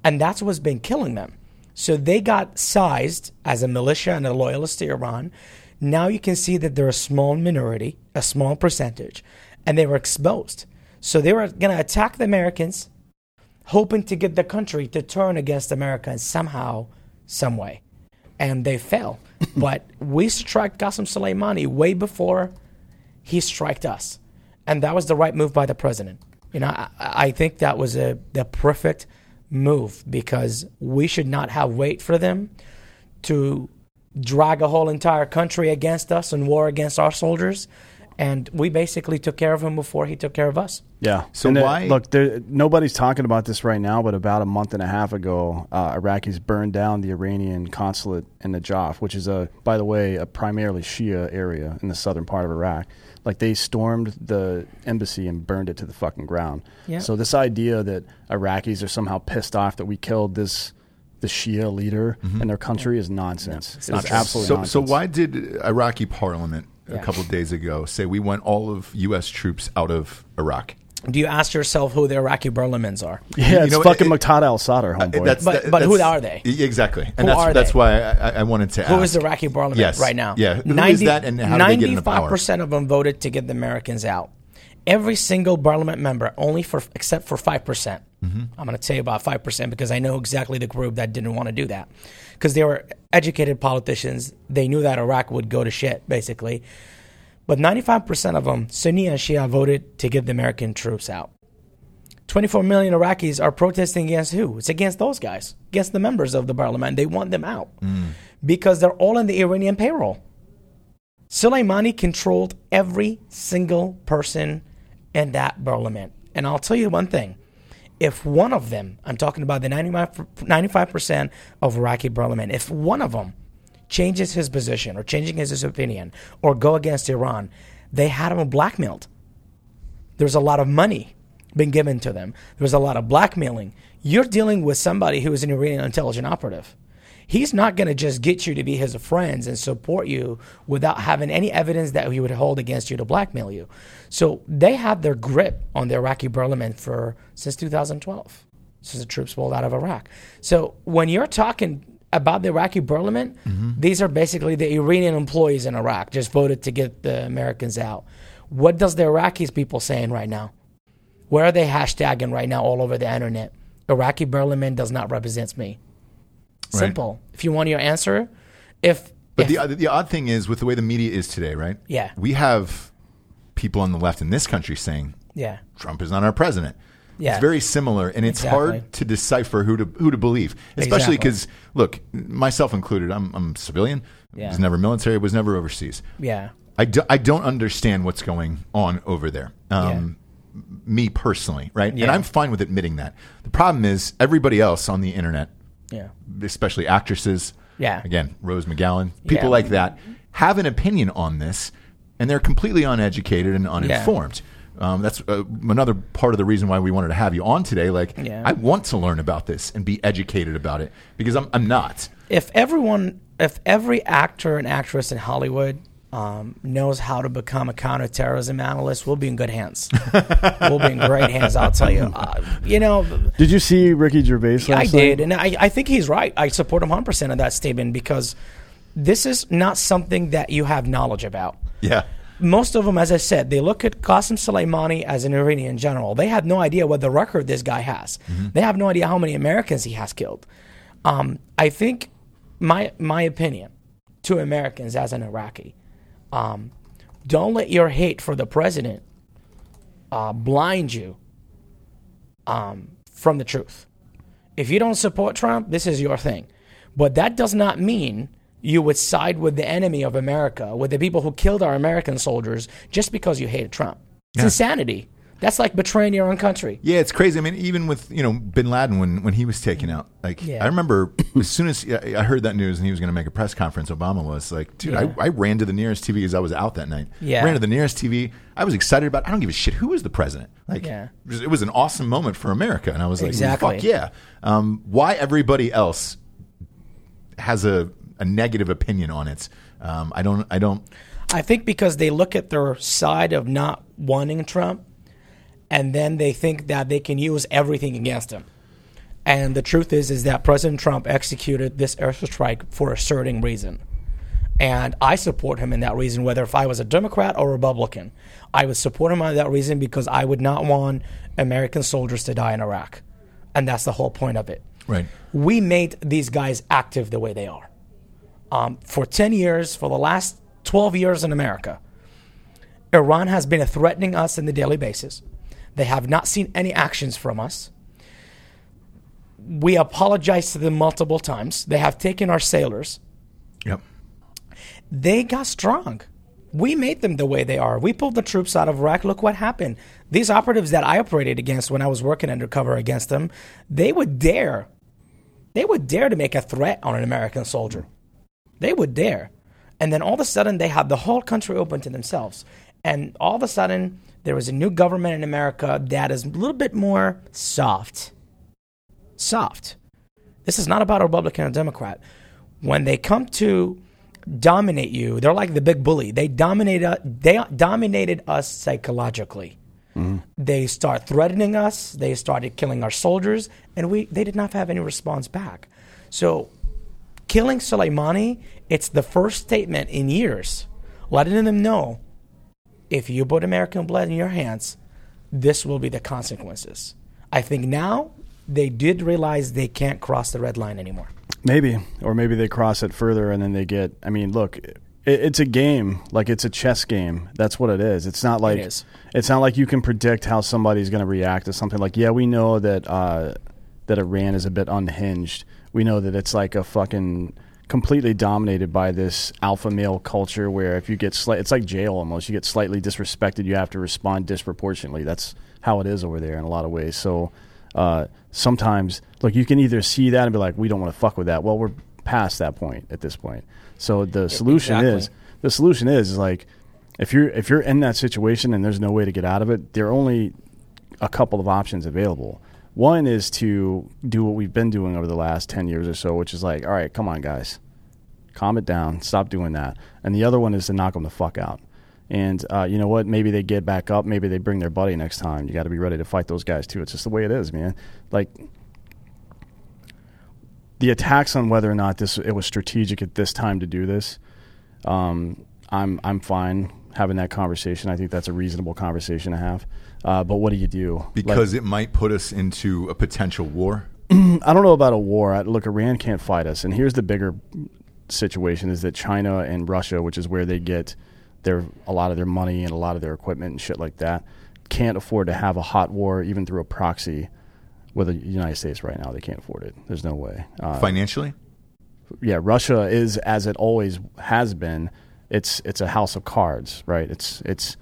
And that's what's been killing them. So they got sized as a militia and a loyalist to Iran. Now you can see that they're a small minority, a small percentage, and they were exposed. So they were going to attack the Americans, hoping to get the country to turn against America in somehow, some way. And they fell. <laughs> but we struck Qasem Soleimani way before he struck us. And that was the right move by the president. You know, I, I think that was a the perfect move because we should not have wait for them to drag a whole entire country against us and war against our soldiers. And we basically took care of him before he took care of us. Yeah. So And, why- look, there, nobody's talking about this right now, but about a month and a half ago, uh, Iraqis burned down the Iranian consulate in Najaf, which is a, by the way, a primarily Shia area in the southern part of Iraq. Like they stormed the embassy and burned it to the fucking ground. Yeah. So this idea that Iraqis are somehow pissed off that we killed this the Shia leader in their country is nonsense. it's not true. absolutely So, nonsense. so why did Iraqi parliament a couple of days ago say we want all of U.S. troops out of Iraq? Do you ask yourself who the Iraqi Berlimans are? <laughs> Yeah, You it's know, fucking it- Muqtada al-Sadr, homeboy. That's- But- that- but who are they? Exactly, and Who that's are that's they? why I, I wanted to. Who ask. is the Iraqi parliament Yes. right now? Yeah. Who is that and how did they get into power? 95% of them voted to get the Americans out. Every single parliament member, only for except for 5%. Mm-hmm. I'm going to tell you about 5% because I know exactly the group that didn't want to do that. Because they were educated politicians. They knew that Iraq would go to shit, basically. But 95% of them, Sunni and Shia, voted to get the American troops out. 24 million Iraqis are protesting against who? It's against those guys, against the members of the parliament. They want them out mm. because they're all in the Iranian payroll. Soleimani controlled every single person in that parliament. And I'll tell you one thing if one of them, I'm talking about the 95, 95% of Iraqi parliament, if one of them changes his position or changing his opinion or go against Iran, they had him blackmailed. There's a lot of money being given to them. There's a lot of blackmailing. You're dealing with somebody who is an Iranian intelligence operative. He's not going to just get you to be his friends and support you without having any evidence that he would hold against you to blackmail you. So they had their grip on the Iraqi parliament for since 2012, since the troops pulled out of Iraq. So when you're talking about the Iraqi parliament, mm-hmm. these are basically the Iranian employees in Iraq just voted to get the Americans out. What does the Iraqis people saying right now? Where are they hashtagging right now all over the internet? Iraqi parliament does not represent me. Right. Simple. If you want your answer, if But if- the the odd thing is with the way the media is today, right? Yeah. we have people on the left in this country saying yeah, Trump is not our president. Yeah. It's very similar, and it's Exactly. hard to decipher who to who to believe, especially Exactly. because look, myself included, I'm I'm civilian. Yeah. Was never military. Was never overseas. yeah, I, do, I don't understand what's going on over there. Um, Me personally, right? Yeah. And I'm fine with admitting that. The problem is everybody else on the internet, yeah, especially actresses. Yeah. Again, Rose McGowan, people Yeah. like that have an opinion on this, and they're completely uneducated and uninformed. Um, that's uh, another part of the reason why we wanted to have you on today. Like, Yeah. I want to learn about this and be educated about it because I'm, I'm not. if everyone, if every actor and actress in Hollywood um, knows how to become a counterterrorism analyst, we'll be in good hands. <laughs> we'll be in great hands. I'll tell you. Uh, you know, Did you see Ricky Gervais last I night? did, and I, I think he's right. I support him 100 percent of that statement because this is not something that you have knowledge about. Yeah. most of them, as I said, they look at Qasem Soleimani as an Iranian general. They have no idea what the record this guy has. They have no idea how many Americans he has killed. Um, I think my my opinion to Americans as an Iraqi, um, don't let your hate for the president uh, blind you um, from the truth. If you don't support Trump, this is your thing. But that does not mean you would side with the enemy of America, with the people who killed our American soldiers, just because you hated Trump. It's Yeah. insanity. That's like betraying your own country. Yeah, it's crazy. I mean, even with you know Bin Laden when when he was taken out, like Yeah. I remember <coughs> as soon as I I heard that news and he was going to make a press conference, Obama was like, "Dude, Yeah. I, I ran to the nearest TV because I was out that night. Yeah. ran to the nearest TV. I was excited about. I don't give a shit who was the president. Like, Yeah. it, was, it was an awesome moment for America, and I was like, Exactly. fuck yeah. Um, why everybody else has a a negative opinion on it? Um, I don't. I don't. I think because they look at their side of not wanting Trump, and then they think that they can use everything against him. And the truth is, is that President Trump executed this airstrike for a certain reason, and I support him in that reason. Whether if I was a Democrat or Republican, I would support him on that reason because I would not want American soldiers to die in Iraq, and that's the whole point of it. Right. We made these guys active the way they are um, for 10 years, for the last 12 years in America, Iran has been threatening us on the daily basis. They have not seen any actions from us. We apologized to them multiple times. They have taken our sailors. Yep. They got strong. We made them the way they are. We pulled the troops out of Iraq. Look what happened. These operatives that I operated against when I was working undercover against them, they would dare. They would dare to make a threat on an American soldier. They would dare. And then all of a sudden, they had the whole country open to themselves. And all of a sudden, there was a new government in America that is a little bit more soft. Soft. This is not about a Republican or Democrat. When they come to dominate you, they're like the big bully. They dominate. They dominated us psychologically. Mm-hmm. They start threatening us. They started killing our soldiers, and we they did not have any response back. So killing Soleimani, it's the first statement in years, letting them know if you put American blood in your hands, this will be the consequences. I think now they did realize they can't cross the red line anymore. Maybe, or maybe they cross it further and then they get. I mean, look, it, it's a game. Like it's a chess game. That's what it is. It's not like is. it's not like you can predict how somebody's going to react to something. Like, yeah, we know that uh, that Iran is a bit unhinged. We know that it's like a fucking completely dominated by this alpha male culture where if you get slight, it's like jail almost. You get slightly disrespected, you have to respond disproportionately. That's how it is over there in a lot of ways. So uh, sometimes, look, you can either see that and be like, we don't want to fuck with that. Well, we're past that point at this point. So the solution exactly. is the solution is, is like if you're if you're in that situation and there's no way to get out of it, there are only a couple of options available. One is to do what we've been doing over the last 10 years or so, which is like, all right, come on, guys, calm it down, stop doing that. And the other one is to knock them the fuck out. And uh, you know what? Maybe they get back up. Maybe they bring their buddy next time. You got to be ready to fight those guys too. It's just the way it is, man. Like the attacks on whether or not this it was strategic at this time to do this. Um, I'm I'm fine having that conversation. I think that's a reasonable conversation to have. Uh, but what do you do? Like- Because it might put us into a potential war. <clears throat> I don't know about a war. I, look, Iran can't fight us, and here's the bigger situation: is that China and Russia, which is where they get their a lot of their money and a lot of their equipment and shit like that, can't afford to have a hot war even through a proxy with the United States right now. They can't afford it. There's no way. Uh, Financially? yeah, Russia is as it always has been. It's it's a house of cards, right? It's it's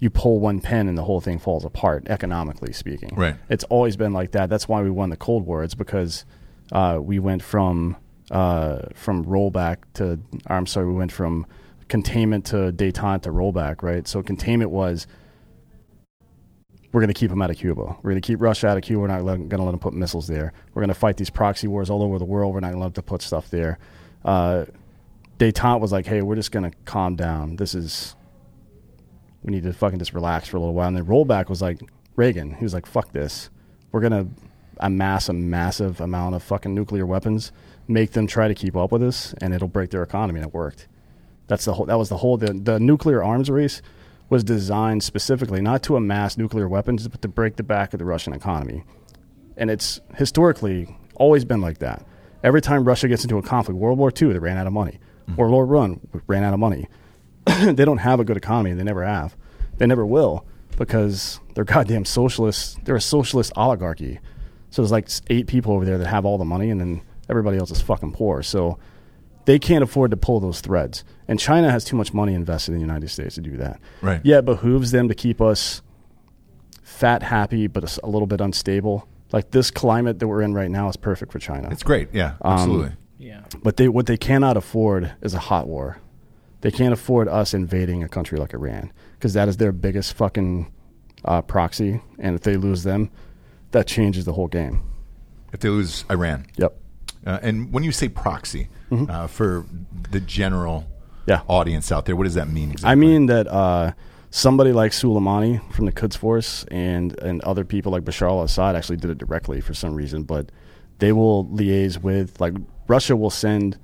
you pull one pin and the whole thing falls apart, economically speaking. Right. It's always been like that. That's why we won the Cold War. It's because uh, we went from uh, from rollback to, I'm sorry, we went from containment to détente to rollback, right? So containment was we're going to keep them out of Cuba. We're going to keep Russia out of Cuba. We're not going to let them put missiles there. We're going to fight these proxy wars all over the world. We're not going to let them put stuff there. Uh, Détente was like, hey, we're just going to calm down. This is, we need to fucking just relax for a little while. And then rollback was like Reagan. He was like, fuck this. We're going to amass a massive amount of fucking nuclear weapons, make them try to keep up with us, and it'll break their economy. And it worked. That's the whole. That was the whole. The, the nuclear arms race was designed specifically not to amass nuclear weapons, but to break the back of the Russian economy. And it's historically always been like that. Every time Russia gets into a conflict, World War II, they ran out of money. Mm. World War One ran out of money. <coughs> they don't have a good economy. They never have. They never will because they're goddamn socialists. They're a socialist oligarchy. So there's like eight people over there that have all the money, and then everybody else is fucking poor. So they can't afford to pull those threads. And China has too much money invested in the United States to do that. Right. Yeah, it behooves them to keep us fat, happy, but a little bit unstable. Like this climate that we're in right now is perfect for China. It's great. Yeah, Um, absolutely. Yeah. But they what they cannot afford is a hot war. They can't afford us invading a country like Iran because that is their biggest fucking uh, proxy. And if they lose them, that changes the whole game. if they lose Iran. Yep. Uh, and when you say proxy, uh, for the general Mm-hmm. Yeah. audience out there, what does that mean exactly? I mean that uh, somebody like Soleimani from the Quds Force and and other people like Bashar al-Assad actually did it directly for some reason, but they will liaise with like Russia will send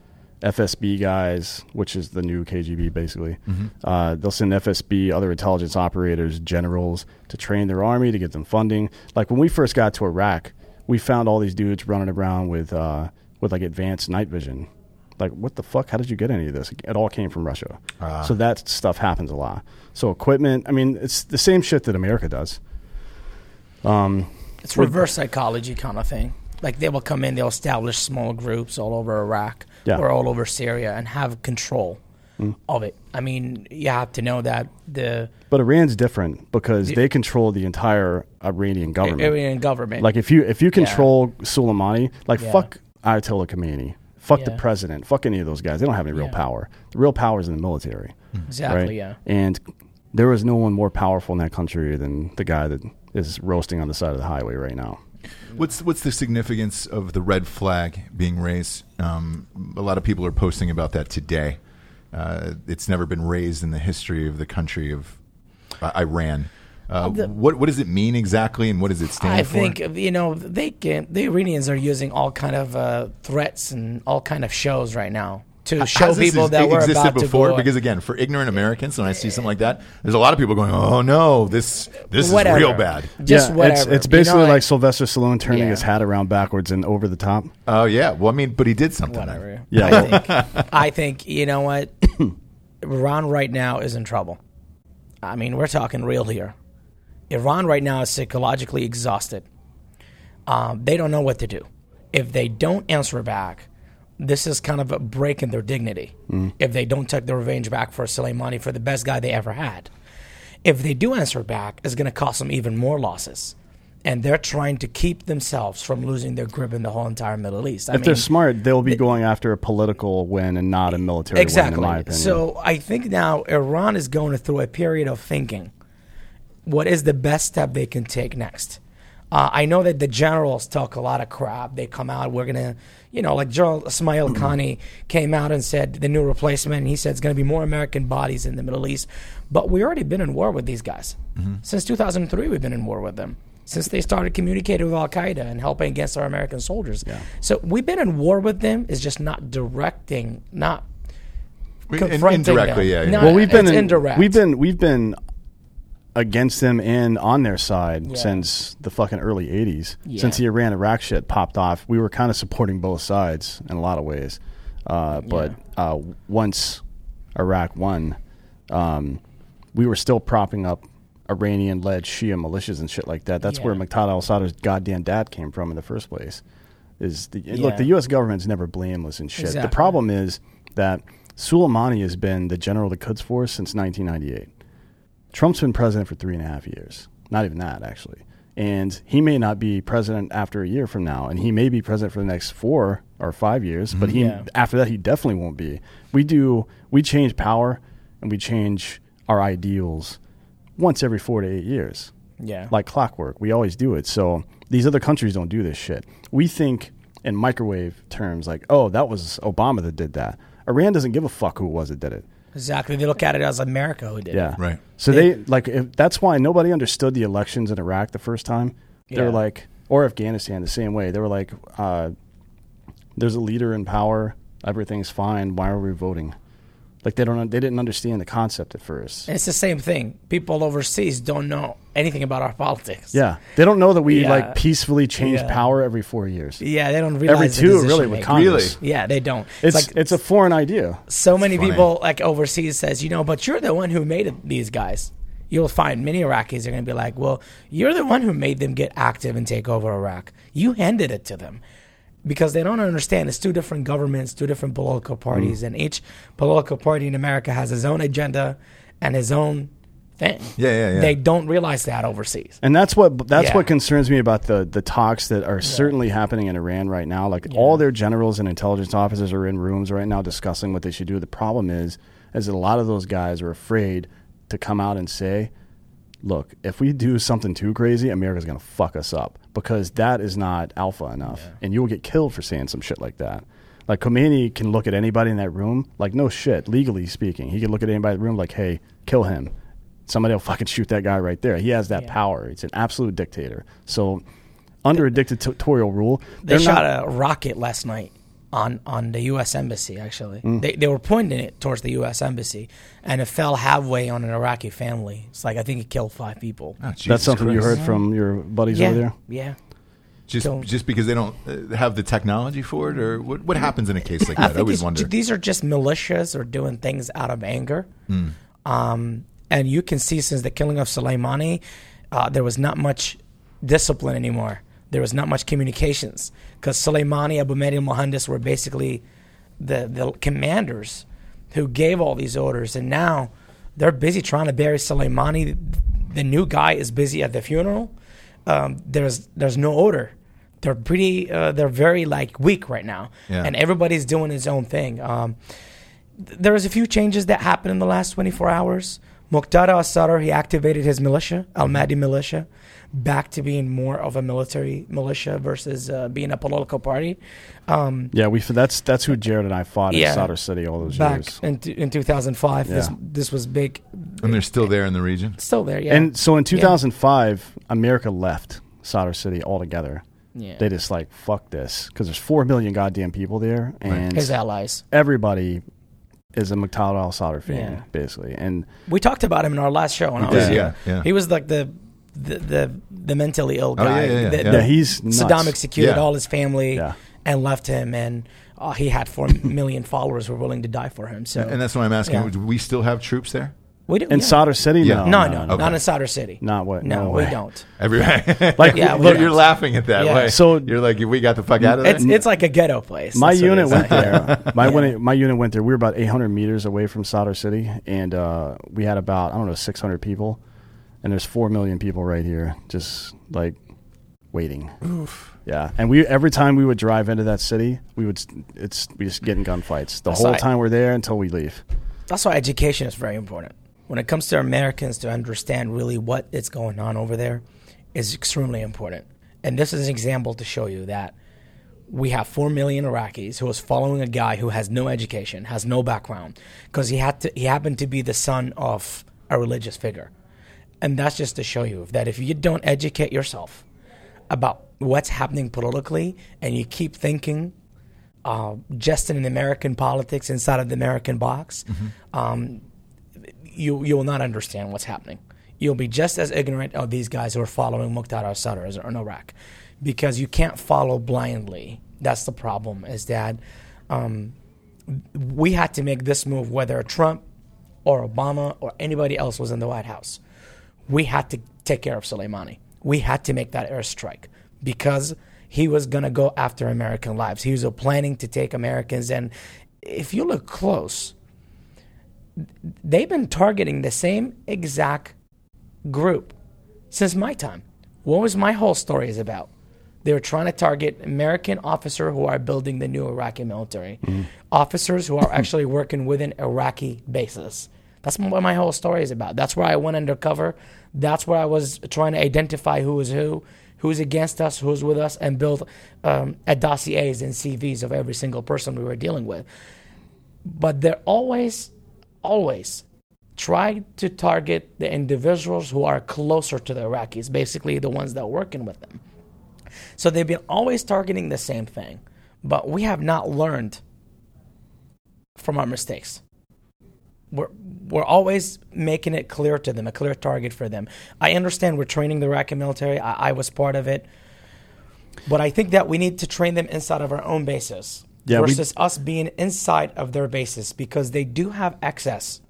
FSB guys, which is the new KGB basically. Uh, they'll send FSB, other intelligence operators, generals to train their army to get them funding. Like when we first got to Iraq, we found all these dudes running around with uh, with like advanced night vision. Like what the fuck? How did you get any of this? It all came from Russia. So that stuff happens a lot. So equipment, I mean, it's the same shit that America does. It's reverse psychology kind of thing. Like they will come in, they'll establish small groups all over Iraq Yeah. or all over Syria and have control Mm. of it. I mean, you have to know that the But Iran's different because they control the entire Iranian government. Iranian government, Like if you if you control Soleimani, like Yeah. fuck Ayatollah Khamenei, fuck the president, fuck any of those guys. They don't have any real Yeah. power. The real power is in the military. exactly, right? yeah. And there is no one more powerful in that country than the guy that is roasting on the side of the highway right now. What's what's the significance of the red flag being raised? Um, a lot of people are posting about that today. Uh, it's never been raised in the history of the country of uh, Iran. Uh, The- what what does it mean exactly, and what does it stand I for? I think you know they can. The Iranians are using all kind of uh, threats and all kind of shows right now to show Has this people ex- that we're existed about before? to go. Because again, for ignorant Americans, when I see something like that, there's a lot of people going, "Oh no, this this Whatever. is real bad." Just yeah, whatever. it's, it's You know, basically like, like- Sylvester Stallone turning Yeah. his hat around backwards and over the top. Oh yeah, well, I mean, but he did something. whatever. Yeah, I think, <laughs> I think you know what, <coughs> Iran right now is in trouble. I mean, we're talking real here. Iran right now is psychologically exhausted. Um, they don't know what to do. If they don't answer back, this is kind of a break in their dignity. If they don't take their revenge back for Soleimani, for the best guy they ever had, if they do answer back, it's going to cost them even more losses. And they're trying to keep themselves from losing their grip in the whole entire Middle East. I if mean, they're smart, they'll be going after a political win and not a military exactly. win, in my opinion. So I think now Iran is going through a period of thinking. What is the best step they can take next? Uh, I know that the generals talk a lot of crap. They come out, we're gonna, you know, like General Ismail Qaani came out and said the new replacement. And he said it's going to be more American bodies in the Middle East, but we already been in war with these guys mm-hmm. since 2003. We've been in war with them since they started communicating with Al Qaeda and helping against our American soldiers. So we've been in war with them. It's just not directing, not In- confronting indirectly, them. yeah, yeah. No, well, we've been it's in, indirect. we've been we've been against them and on their side Yeah. since the fucking early '80s. Yeah. Since the Iran Iraq shit popped off, we were kind of supporting both sides in a lot of ways. Uh, but uh, once Iraq won, um, we were still propping up Iranian-led Shia militias and shit like that. That's where Yeah. Muqtada al-Sadr's goddamn dad came from in the first place. Is the, look the U.S. government's never blameless and shit. The problem is that Soleimani has been the general of the Quds Force since 1998. Trump's been president for three and a half years. Not even that, actually. And he may not be president after a year from now, and he may be president for the next four or five years. But mm-hmm. he Yeah. after that, he definitely won't be. We do we change power and we change our ideals once every four to eight years yeah, like clockwork. We always do it. So these other countries don't do this shit. We think in microwave terms, like, oh, that was Obama that did that. Iran doesn't give a fuck who it was that did it. Exactly. They look at it as America who did Yeah, it. Right. So they, like, if, that's why nobody understood the elections in Iraq the first time. They were like, or Afghanistan the same way. They were like, uh, there's a leader in power. Everything's fine. Why are we voting? Like they don't, they didn't understand the concept at first. And it's the same thing. People overseas don't know anything about our politics. Yeah, they don't know that we Yeah. like peacefully change Yeah. power every four years. yeah, they don't realize Every two, decision really, with making. Congress. Yeah, they don't. It's It's, it's, a foreign idea. so many funny. people like overseas says, you know, but you're the one who made it, these guys. You'll find many Iraqis are going to be like, "Well, you're the one who made them get active and take over Iraq. You handed it to them." Because they don't understand it's two different governments, two different political parties, mm. and each political party in America has his own agenda and his own thing. Yeah, yeah, yeah. They don't realize that overseas. And that's what that's Yeah. what concerns me about the the talks that are certainly happening in Iran right now. Like all their generals and intelligence officers are in rooms right now discussing what they should do. The problem is, is that a lot of those guys are afraid to come out and say, "Look, if we do something too crazy, America's going to fuck us up," because that is not alpha enough, and you will get killed for saying some shit like that. Like Khomeini can look at anybody in that room, like no shit, legally speaking, he can look at anybody in the room like, "Hey, kill him." Somebody will fucking shoot that guy right there. He has that Yeah. power. He's an absolute dictator. So, under a dictatorial rule, They shot not, a rocket last night on on the U.S. embassy. Actually, Mm. they they were pointing it towards the U.S. embassy, and it fell halfway on an Iraqi family. It's like I think it killed five people. Oh, That's something you heard from your buddies yeah, over there. yeah. Just So- just because they don't uh, have the technology for it, or what? What happens in a case like that? I, think always it's- wonder. these are just militias or doing things out of anger. Hmm. Um, and you can see since the killing of Soleimani, uh, there was not much discipline anymore. There was not much communications because Soleimani, Abu Mahdi, and Muhandis were basically the, the commanders who gave all these orders. And now they're busy trying to bury Soleimani. The new guy is busy at the funeral. Um, there's there's no order. They're pretty. Uh, they're very like weak right now, Yeah. and everybody's doing his own thing. Um, th- there was a few changes that happened in the last 24 hours. Muqtada al-Sadr, he activated his militia, Al-Mahdi militia, back to being more of a military militia versus uh, being a political party. Um, Yeah, we that's that's who Jared and I fought Yeah. in Sadr City all those back years. in, t- in 2005, this Yeah. this was big. and they're still there in the region. Still there, yeah. And so in 2005, America left Sadr City altogether. yeah. They just like fuck this because there's four million goddamn people there, and his allies. everybody is a Muqtada al Sadr fan, Yeah. basically. And We talked about him in our last show. When I was here. yeah, yeah. He was like the the the, the mentally ill Oh, guy. yeah, yeah, yeah, The- yeah. the- yeah, he's nuts. Saddam executed Yeah. all his family Yeah. and left him, and uh, he had four <laughs> million followers who were willing to die for him. So And that's why I'm asking. Yeah. Do we still have troops there? We do in yeah. Sadr City, Yeah. no, No, no, Okay. not in Sadr City. Not what- No, no we don't. Every Like, <laughs> Yeah, we look, don't. you're laughing at that Yeah. way. So- you're like, we got the fuck out of there. It's it's like a ghetto place. My That's unit went there. <laughs> My Yeah. unit, my unit went there. We were about 800 meters away from Sadr City, and uh, we had about I don't know 600 people, and there's four million people right here, just like waiting. Oof. Yeah, and we every time we would drive into that city, we would it's we just get in gunfights the That's whole right. time we're there until we leave. That's why education is very important. When it comes to Americans to understand really what is going on over there is extremely important. And this is an example to show you that we have 4 million Iraqis who is following a guy who has no education, has no background, because he had to he happened to be the son of a religious figure. And that's just to show you that if you don't educate yourself about what's happening politically and you keep thinking uh, just in American politics inside of the American box, um, you you will not understand what's happening. You'll be just as ignorant of these guys who are following Muqtada al-Sadr as- Iraq, because you can't follow blindly. That's the problem. Is that um, we had to make this move whether Trump or Obama or anybody else was in the White House. We had to take care of Soleimani. We had to make that airstrike because he was going to go after American lives. He was planning to take Americans. And if you look close, they've been targeting the same exact group since my time. What was my whole story is about? They were trying to target American officers who are building the new Iraqi military, officers who are <laughs> actually working within Iraqi bases. That's what my whole story is about. That's where I went undercover. That's where I was trying to identify who is who, who's against us, who's with us, and build um, a dossiers and CVs of every single person we were dealing with. But they're always, always try to target the individuals who are closer to the Iraqis, basically the ones that are working with them. So they've been always targeting the same thing, but we have not learned from our mistakes. We're, we're always making it clear to them, a clear target for them. I understand we're training the Iraqi military. I, I was part of it. But I think that we need to train them inside of our own bases Yeah, we- versus us being inside of their bases because they do have access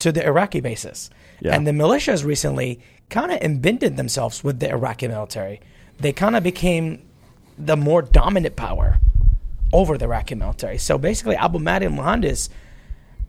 to the Iraqi bases. Yeah. And the militias recently kind of embedded themselves with the Iraqi military. They kind of became the more dominant power over the Iraqi military. So basically, Abu Mahdi Muhandis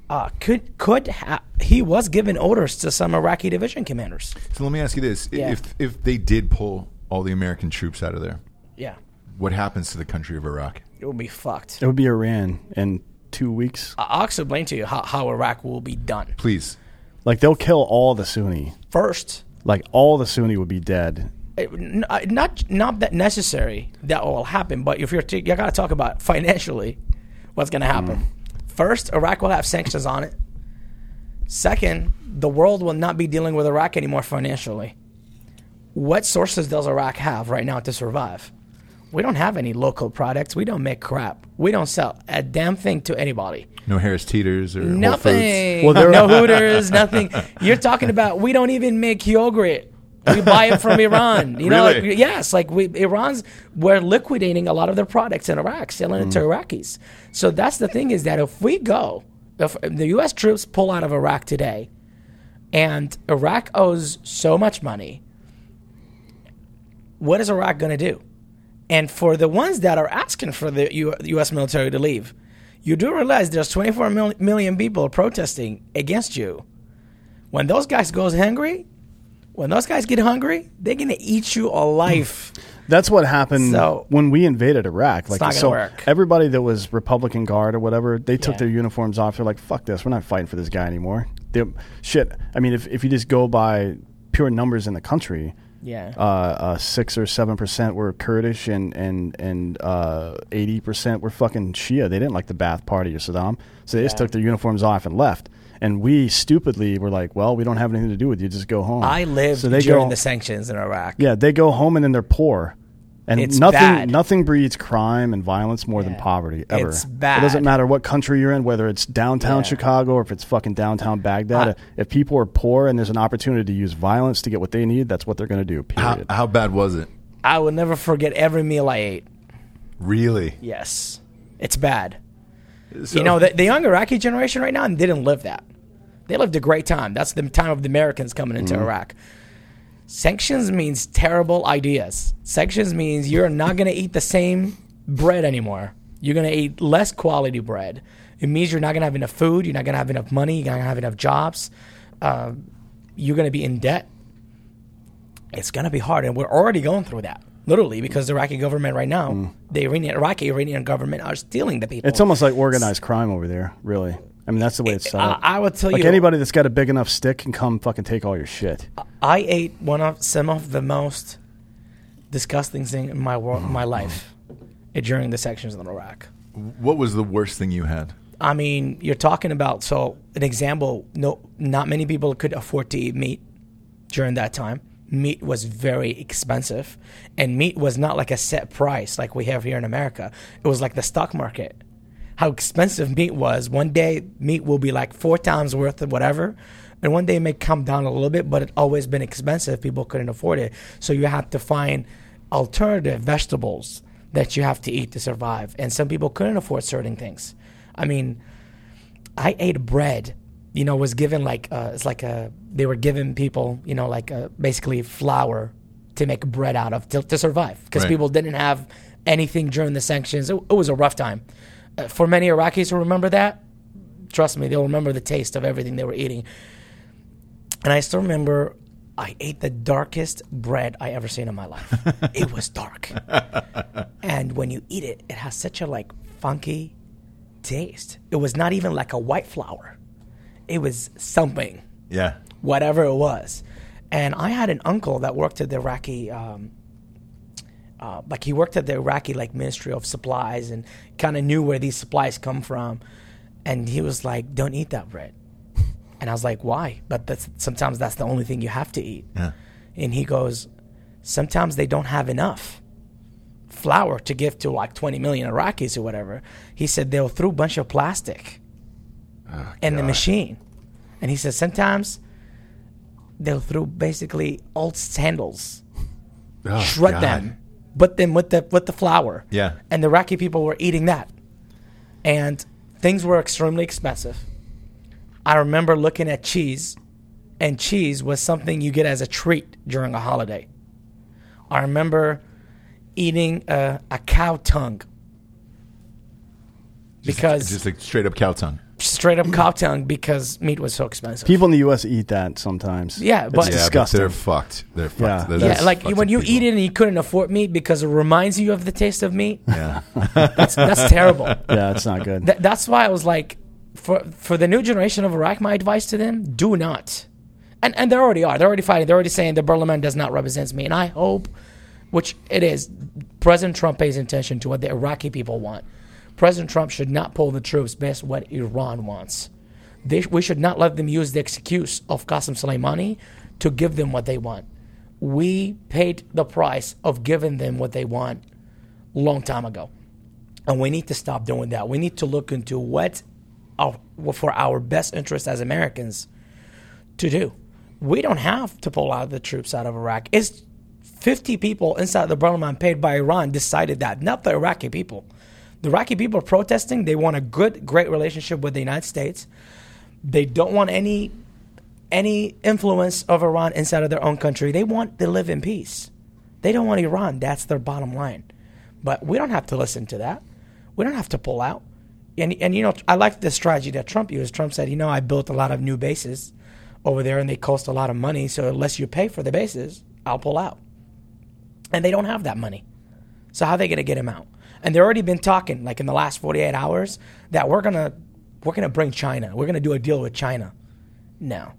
uh, could could ha- he was given orders to some Iraqi division commanders. So let me ask you this: Yeah. if if they did pull all the American troops out of there, Yeah, what happens to the country of Iraq? It would be fucked. It would be Iran in two weeks. I- I'll explain to you how, how Iraq will be done. Please. Like they'll kill all the Sunni. First, Like all the Sunni would be dead. it- n- uh, not not that necessary that will happen, but if you're t- you got to talk about <laughs> financially what's going to happen. First, Iraq will have sanctions on it. Second, the world will not be dealing with Iraq anymore financially. What sources does Iraq have right now to survive? We don't have any local products. We don't make crap. We don't sell a damn thing to anybody. No Harris Teeters or Whole Foods? Nothing. Well, there- no Hooters. Nothing. You're talking about. We don't even make yogurt. We buy it from Iran. You know, like, yes, like we Iran's we're liquidating a lot of their products in Iraq, selling it to mm. Iraqis. So that's the thing is that if we go, if the U.S. troops pull out of Iraq today, and Iraq owes so much money, what is Iraq going to do? And for the ones that are asking for the U- U.S. military to leave, you do realize there's 24 mil- million people protesting against you. When those guys goes hungry, when those guys get hungry, they're gonna eat you alive. Hmm. That's what happened So- when we invaded Iraq. Like so work. everybody that was Republican Guard or whatever, they took Yeah. their uniforms off. They're like, "Fuck this, we're not fighting for this guy anymore." They, shit. I mean, if if you just go by pure numbers in the country, Yeah. uh, uh, six or seven percent were Kurdish and and and uh, eighty percent were fucking Shia. They didn't like the Ba'ath Party or Saddam, so they just took their uniforms off and left. And we stupidly were like, "Well, we don't have anything to do with you. Just go home." I lived So they during go- the sanctions in Iraq. Yeah, they go home and then they're poor. And It's nothing bad. nothing breeds crime and violence more than poverty ever. It's bad. It doesn't matter what country you're in, whether it's downtown Yeah. Chicago or if it's fucking downtown Baghdad. I- if people are poor and there's an opportunity to use violence to get what they need, that's what they're going to do. How, Period. how bad was it? I will never forget every meal I ate. Really? Yes, it's bad. So- you know, the, the young Iraqi generation right now didn't live that. They lived a great time. That's the time of the Americans coming into mm-hmm. Iraq. Sanctions means terrible ideas. Sanctions means you're not going to eat the same bread anymore. You're going to eat less quality bread. It means you're not going to have enough food. You're not going to have enough money. You're not going to have enough jobs. Uh, you're going to be in debt. It's going to be hard. And we're already going through that, literally, because the Iraqi government right now, the Iranian, Iraqi Iranian government are stealing the people. it's almost like organized crime over there, really. I mean, that's the way it's set I, up. I would tell you. like you, anybody that's got a big enough stick can come fucking take all your shit. I ate one of some of the most disgusting thing in my world, my life during the sections in Iraq. What was the worst thing you had? I mean, you're talking about so an example. No, not many people could afford to eat meat during that time. Meat was very expensive, and meat was not like a set price like we have here in America. It was like the stock market. How expensive meat was. One day, meat will be like four times worth of whatever, and one day it may come down a little bit, but it always been expensive. People couldn't afford it, so you have to find alternative vegetables that you have to eat to survive. And some people couldn't afford certain things. I mean, I ate bread. You know, was given like uh, it's like a they were giving people you know like uh basically flour to make bread out of to, to survive because Right. people didn't have anything during the sanctions. It, it was a rough time for many Iraqis who remember that. Trust me, they'll remember the taste of everything they were eating. And I still remember I ate the darkest bread I ever seen in my life. <laughs> it was dark. and when you eat it, it has such a like funky taste. It was not even like a white flour. It was something, Yeah. whatever it was. And I had an uncle that worked at the Iraqi, um, uh, like he worked at the Iraqi like Ministry of Supplies and kind of knew where these supplies come from. And he was like, "Don't eat that bread." <laughs> And I was like, "Why?" But that's sometimes that's the only thing you have to eat. Yeah. And he goes, "Sometimes they don't have enough." flour to give to like 20 million Iraqis or whatever. He said they'll throw a bunch of plastic in the machine. And he said sometimes they'll throw basically old sandals, Oh, shred God. them, put then with the with the flour. Yeah. And the Iraqi people were eating that. And things were extremely expensive. I remember looking at cheese and cheese was something you get as a treat during a holiday. I remember eating a, a cow tongue because just like straight up cow tongue. Straight up cow tongue because meat was so expensive. People in the U.S. eat that sometimes. Yeah, but- it's Yeah, disgusting. But they're fucked. They're fucked. Yeah. They're yeah, just like fucked when you people. eat it and you couldn't afford meat because it reminds you of the taste of meat. Yeah. <laughs> That's that's terrible. <laughs> yeah, it's not good. Th- that's why I was like, for for the new generation of Iraq, my advice to them: do not. And and they already are. They're already fighting. They're already saying the Berlin does not represent me. And I hope, which it is, President Trump pays attention to what the Iraqi people want. President Trump should not pull the troops based on what Iran wants. They, we should not let them use the excuse of Qasem Soleimani to give them what they want. We paid the price of giving them what they want long time ago. And we need to stop doing that. We need to look into what our, for our best interest as Americans to do. We don't have to pull out the troops out of Iraq. It's 50 people inside the parliament paid by Iran decided that, not the Iraqi people. The Iraqi people are protesting. They want a good, great relationship with the United States. They don't want any any influence of Iran inside of their own country. They want to live in peace. They don't want Iran. That's their bottom line. But we don't have to listen to that. We don't have to pull out. And, and you know, I like the strategy that Trump used. Trump said, you know, I built a lot of new bases over there and they cost a lot of money. So unless you pay for the bases, I'll pull out. And they don't have that money. So how are they going to get him out? And they've already been talking, like in the last 48 hours, that we're to we're to bring China. We're to do a deal with China. No.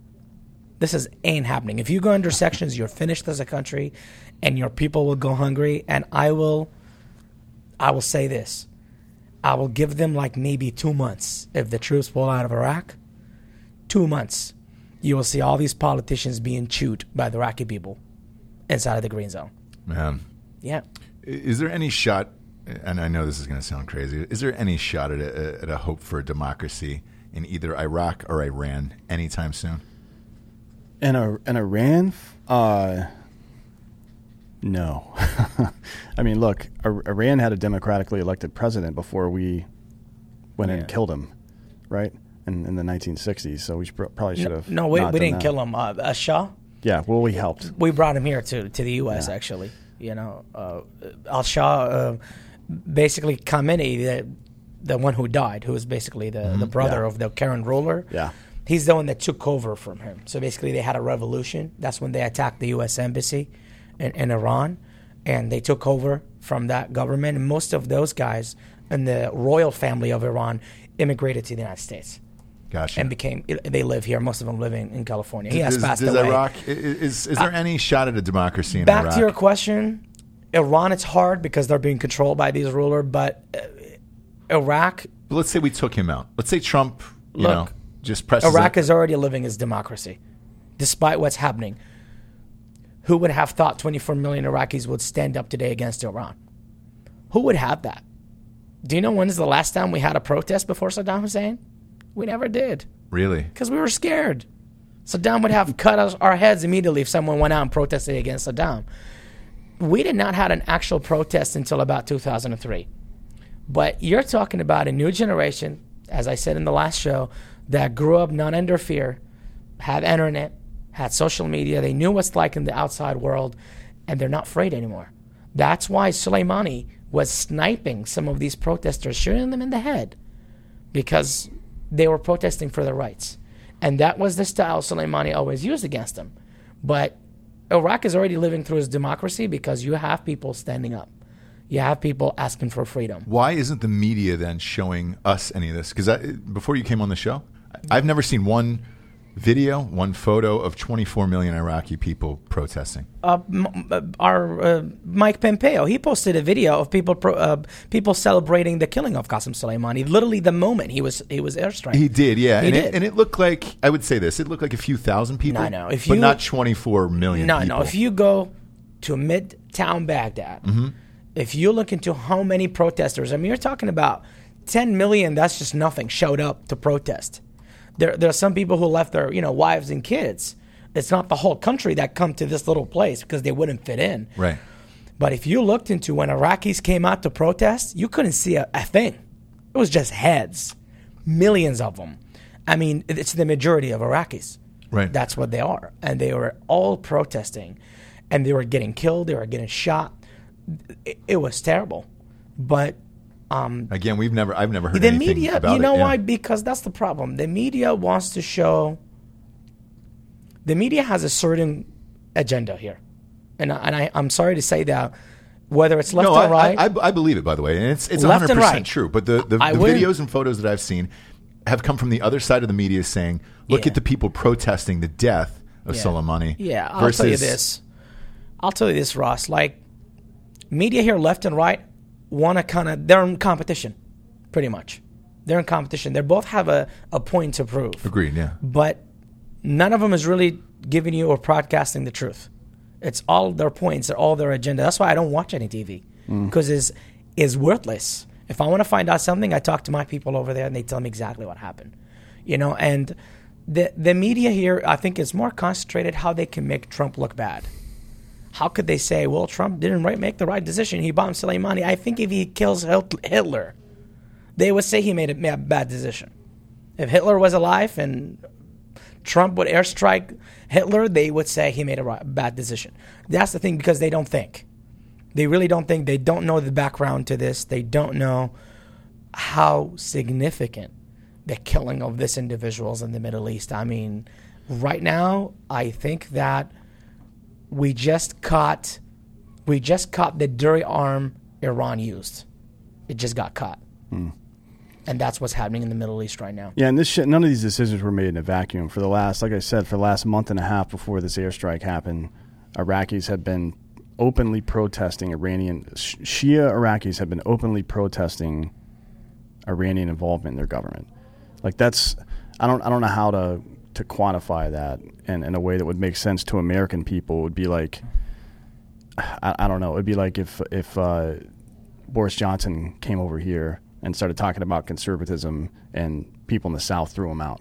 This is ain't happening. If you go under sections, you're finished as a country and your people will go hungry and I will I will say this. I will give them like maybe 2 months if the troops pull out of Iraq. 2 months. You will see all these politicians being chewed by the Iraqi people inside of the green zone. Man. Yeah. Is there any shot, and I know this is going to sound crazy, is there any shot at a, at a hope for democracy in either Iraq or Iran anytime soon? In, a and Iran, uh, no. <laughs> I mean, look, Iran had a democratically elected president before we went Yeah. and killed him, right? In, in the 1960s. So we should, probably should No, have. no we, not we done didn't that. kill him. Uh, uh, Shah? Yeah, well, we helped. we brought him here to to the U.S. Yeah. Actually, you know, uh, Al Shah, uh, basically Khamenei, the the one who died, who was basically the, the brother Mm-hmm. Yeah. of the current ruler. Yeah. he's the one that took over from him. So basically, they had a revolution. That's when they attacked the U.S. embassy in, in Iran, and they took over from that government. And most of those guys in the royal family of Iran immigrated to the United States Gotcha. and became. They live here. Most of them living in California. He has does, passed does away. Iraq, is, is there any shot at a democracy in Back Iraq? to your question, Iran, it's hard because they're being controlled by these ruler, but uh, Iraq, But let's say we took him out. Let's say Trump, you Look, know, just presses Iraq it. is already living as democracy, despite what's happening. Who would have thought 24 million Iraqis would stand up today against Iran? Who would have that? Do you know when is the last time we had a protest before Saddam Hussein? We never did Really? because we were scared. Saddam would have cut us, our heads immediately if someone went out and protested against Saddam. We did not have an actual protest until about 2003. But you're talking about a new generation, as I said in the last show, that grew up not under fear, had internet, had social media. They knew what's like in the outside world, and they're not afraid anymore. That's why Soleimani was sniping some of these protesters, shooting them in the head because they were protesting for their rights. And that was the style Soleimani always used against them. But Iraq is already living through its democracy because you have people standing up. You have people asking for freedom. Why isn't the media then showing us any of this? Because before you came on the show, I've never seen one video, one photo of 24 million Iraqi people protesting. Uh, m- uh, our uh, Mike Pompeo, he posted a video of people pro- uh, people celebrating the killing of Qasem Soleimani. Literally, the moment he was he was airstrike. He did, yeah, He and did. It, and it looked like I would say this: it looked like a few thousand people. No, no, if but you- not 24 million. No, people. no. If you go to Midtown Baghdad, Mm-hmm. if you look into how many protesters, I mean, you're talking about 10 million. That's just nothing. Showed up to protest. There, there are some people who left their, you know, wives and kids. It's not the whole country that come to this little place because they wouldn't fit in. right? But if you looked into when Iraqis came out to protest, you couldn't see a, a thing. It was just heads, millions of them. I mean, it's the majority of Iraqis. Right. That's what they are. And they were all protesting and they were getting killed, they were getting shot. It, it was terrible. But um, Again, we've never. I've never heard the media, you know it. yeah. why? Because that's the problem. The media wants to show. The media has a certain agenda here, and and I, I'm sorry to say that, whether it's left no, or right, I, I, I believe it. By the way, and it's it's 100 percent right. true. But the the, the videos and photos that I've seen have come from the other side of the media saying, "Look Yeah. at the people protesting the death of Yeah. Soleimani." Yeah, I'll versus, tell you this. I'll tell you this, Ross. Like, media here, left and right, want to kind of they're in competition, pretty much. They're in competition. They both have a, a point to prove. Agreed. Yeah. but none of them is really giving you or broadcasting the truth. It's all their points, they're all their agenda. That's why I don't watch any TV because mm. it's is worthless. If I want to find out something, I talk to my people over there and they tell me exactly what happened. You know, and the the media here, I think, is more concentrated how they can make Trump look bad. How could they say, well, Trump didn't right, make the right decision? He bombed Soleimani. I think if he kills Hitler, they would say he made a bad decision. If Hitler was alive and Trump would airstrike Hitler, they would say he made a bad decision. That's the thing because they don't think. They really don't think. They don't know the background to this. They don't know how significant the killing of this individuals in the Middle East. I mean, right now, I think that we just caught we just caught the dirty arm Iran used. It just got caught. Hmm. And that's what's happening in the Middle East right now. Yeah, and this shit, none of these decisions were made in a vacuum. For the last, like I said, for the last month and a half before this airstrike happened, Iraqis have been openly protesting Iranian Shia Iraqis have been openly protesting Iranian involvement in their government. Like that's, I don't, I don't know how to to quantify that in, in a way that would make sense to American people. Would be like, I, I don't know. It'd be like if if uh, Boris Johnson came over here and started talking about conservatism, and people in the South threw him out.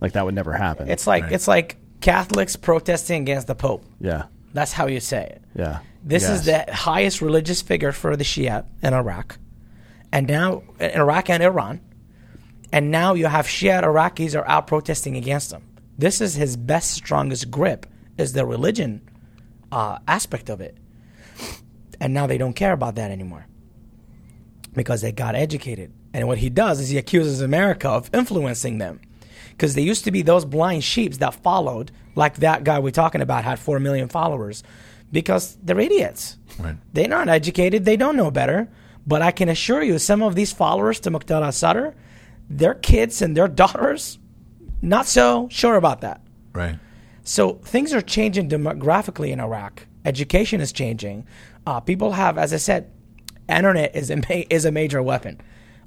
Like that would never happen. It's like it's like Catholics protesting against the Pope. yeah, That's how you say it. yeah. This is the highest religious figure for the Shia in Iraq, and now in Iraq and Iran, and now you have Shia Iraqis are out protesting against him. This is his best, strongest grip is the religion uh, aspect of it, and now they don't care about that anymore because they got educated. And what he does is he accuses America of influencing them. Because they used to be those blind sheeps that followed, like that guy we're talking about had 4 million followers, because they're idiots. Right. They're not educated, they don't know better. But I can assure you, some of these followers to Muqtada Sadr, their kids and their daughters, not so sure about that. Right. So things are changing demographically in Iraq. Education is changing. Uh, people have, as I said, internet is a ma- is a major weapon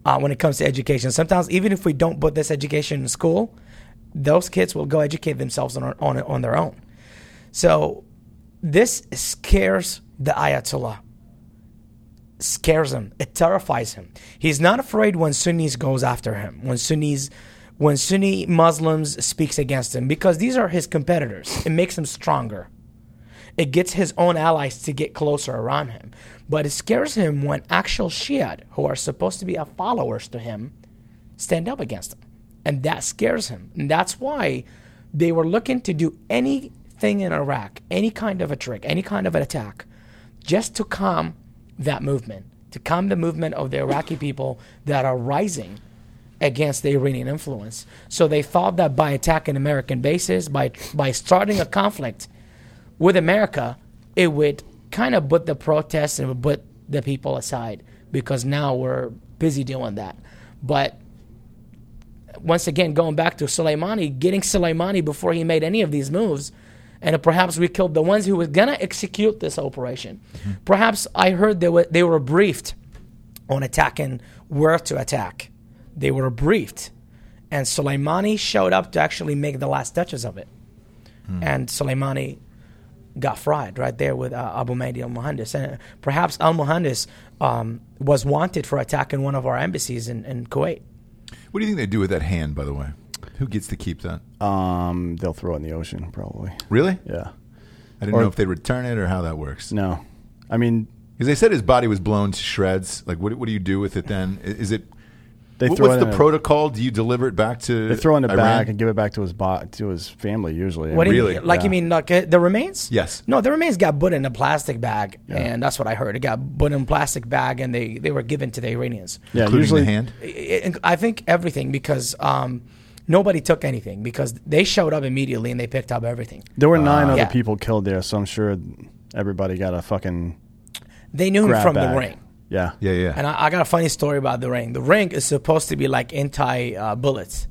uh, when it comes to education. Sometimes even if we don't put this education in school, those kids will go educate themselves on on, on their own. So this scares the Ayatollah. Scares him. It terrifies him. He's not afraid when Sunnis goes after him. When Sunnis when Sunni Muslims speaks against him because these are his competitors. It makes him stronger. It gets his own allies to get closer around him. But it scares him when actual Shiite, who are supposed to be followers to him, stand up against him. And that scares him. And that's why they were looking to do anything in Iraq, any kind of a trick, any kind of an attack, just to calm that movement, to calm the movement of the Iraqi people that are rising against the Iranian influence. So they thought that by attacking American bases, by by starting a conflict with America, it would kind of put the protests and put the people aside because now we're busy doing that. But once again, going back to Soleimani, getting Soleimani before he made any of these moves, and perhaps we killed the ones who were gonna execute this operation. Perhaps I heard they were they were briefed on attacking where to attack. They were briefed, and Soleimani showed up to actually make the last touches of it. And Soleimani got fried right there with uh, Abu Mahdi al Muhandis. And perhaps al Muhandis um, was wanted for attacking one of our embassies in, in Kuwait. What do you think they do with that hand, by the way? Who gets to keep that? Um, they'll throw it in the ocean probably. Really? Yeah. I didn't Or- know if they'd return it or how that works. No, I mean, Because they said his body was blown to shreds. Like, what, what do you do with it then? I- Is it They What- throw What's it the in a- protocol? Do you deliver it back to? They throw it in a Iran? bag and give it back to his bo- to his family usually. What do you Really? mean? Like Yeah. you mean like uh, the remains? Yes. No, the remains got put in a plastic bag, and that's what I heard. It got put in a plastic bag, and they, they were given to the Iranians. yeah, including usually the hand. I- I I think everything because um, nobody took anything because they showed up immediately and they picked up everything. there were nine other Yeah. people killed there, so I'm sure everybody got a fucking They knew him from bag. the ring. Yeah, Yeah, yeah. And I, I got a funny story about the ring. The ring is supposed to be like anti uh, bullets,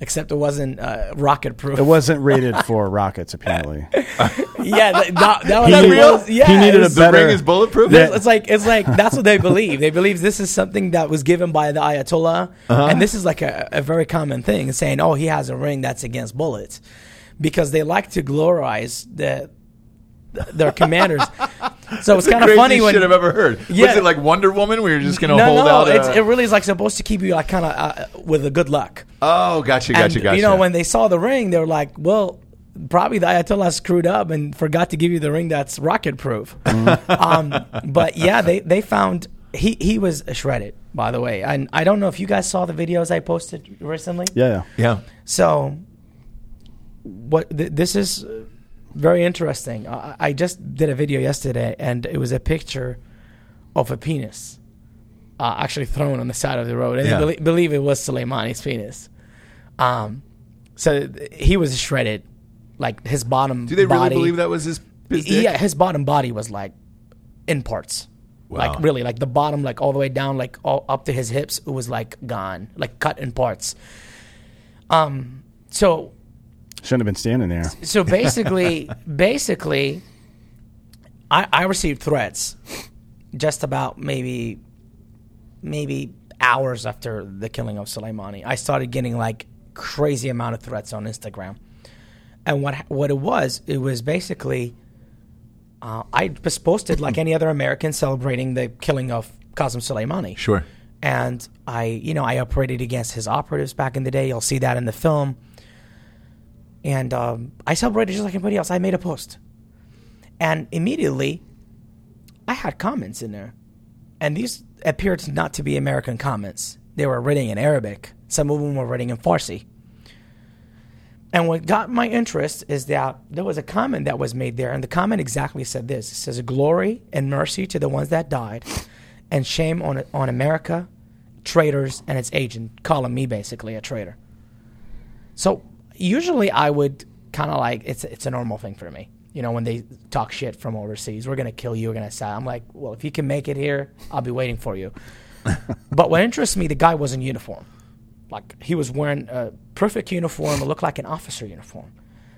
except it wasn't uh, rocket proof. It wasn't rated <laughs> for rockets, apparently. <laughs> yeah, that, that, that was He that needed- real. Yeah, he needed it a was- the better- ring is bulletproof. It's, it's like it's like that's what they believe. They believe this is something that was given by the Ayatollah, Uh-huh. and this is like a, a very common thing, saying, "Oh, he has a ring that's against bullets," because they like to glorize the their commanders. <laughs> so it's kind of Craziest funny when shit I've ever heard. Yeah. Was it like Wonder Woman? where you're just gonna no, hold no, out. it's, a- it really is like supposed to keep you like kind of uh, with a good luck. Oh, gotcha, gotcha, and, gotcha. You know, when they saw the ring, they were like, "Well, probably the Ayatollah screwed up and forgot to give you the ring that's rocket proof." um, but yeah, they they found he he was shredded. By the way, and I don't know if you guys saw the videos I posted recently. Yeah, yeah. yeah. So, what th- this is uh, very interesting. I, I just did a video yesterday, and it was a picture of a penis uh, actually thrown on the side of the road, and Yeah. I belie- believe it was Soleimani's penis. Um, so th- he was shredded, like his bottom. Do they really believe that was his? his? Yeah, his bottom body was like in parts. Wow. Like really, like the bottom, like all the way down, like all up to his hips, it was like gone, like cut in parts. Um. So Shouldn't have been standing there. so basically, <laughs> basically, I, I received threats just about maybe, maybe hours after the killing of Soleimani. I started getting like crazy amount of threats on Instagram, and what what it was, it was basically, uh, I just posted like any other American celebrating the killing of Qasem Soleimani. Sure. And I, you know, I operated against his operatives back in the day. You'll see that in the film. And um, I celebrated just like anybody else. I made a post. And immediately, I had comments in there. And these appeared not to be American comments. They were written in Arabic. Some of them were written in Farsi. And what got my interest is that there was a comment that was made there, and the comment exactly said this: "It says glory and mercy to the ones that died, and shame on on America, traitors, and its agent." Calling me basically a traitor. So usually I would kind of like it's it's a normal thing for me. You know, when they talk shit from overseas, we're gonna kill you. We're gonna say, I'm like, well, if you can make it here, I'll be waiting for you. <laughs> but what interests me, the guy was in uniform. Like he was wearing a perfect uniform. It looked like an officer uniform.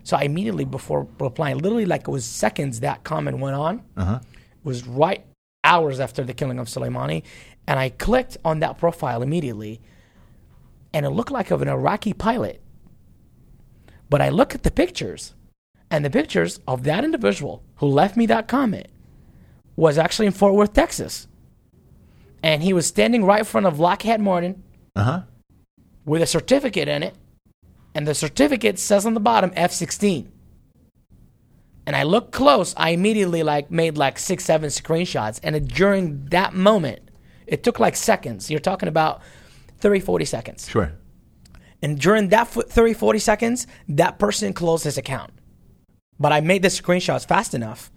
So I immediately, before replying, literally like it was seconds that comment went on, Uh-huh. was right hours after the killing of Soleimani, and I clicked on that profile immediately, and it looked like of an Iraqi pilot. But I look at the pictures, and the pictures of that individual who left me that comment was actually in Fort Worth, Texas. And he was standing right in front of Lockheed Martin Uh huh. with a certificate in it, and the certificate says on the bottom F sixteen. And I looked close. I immediately like made like six, seven screenshots, and it, during that moment, it took like seconds. You're talking about 30, 40 seconds. Sure. And during that f- 30, 40 seconds, that person closed his account. But I made the screenshots fast enough.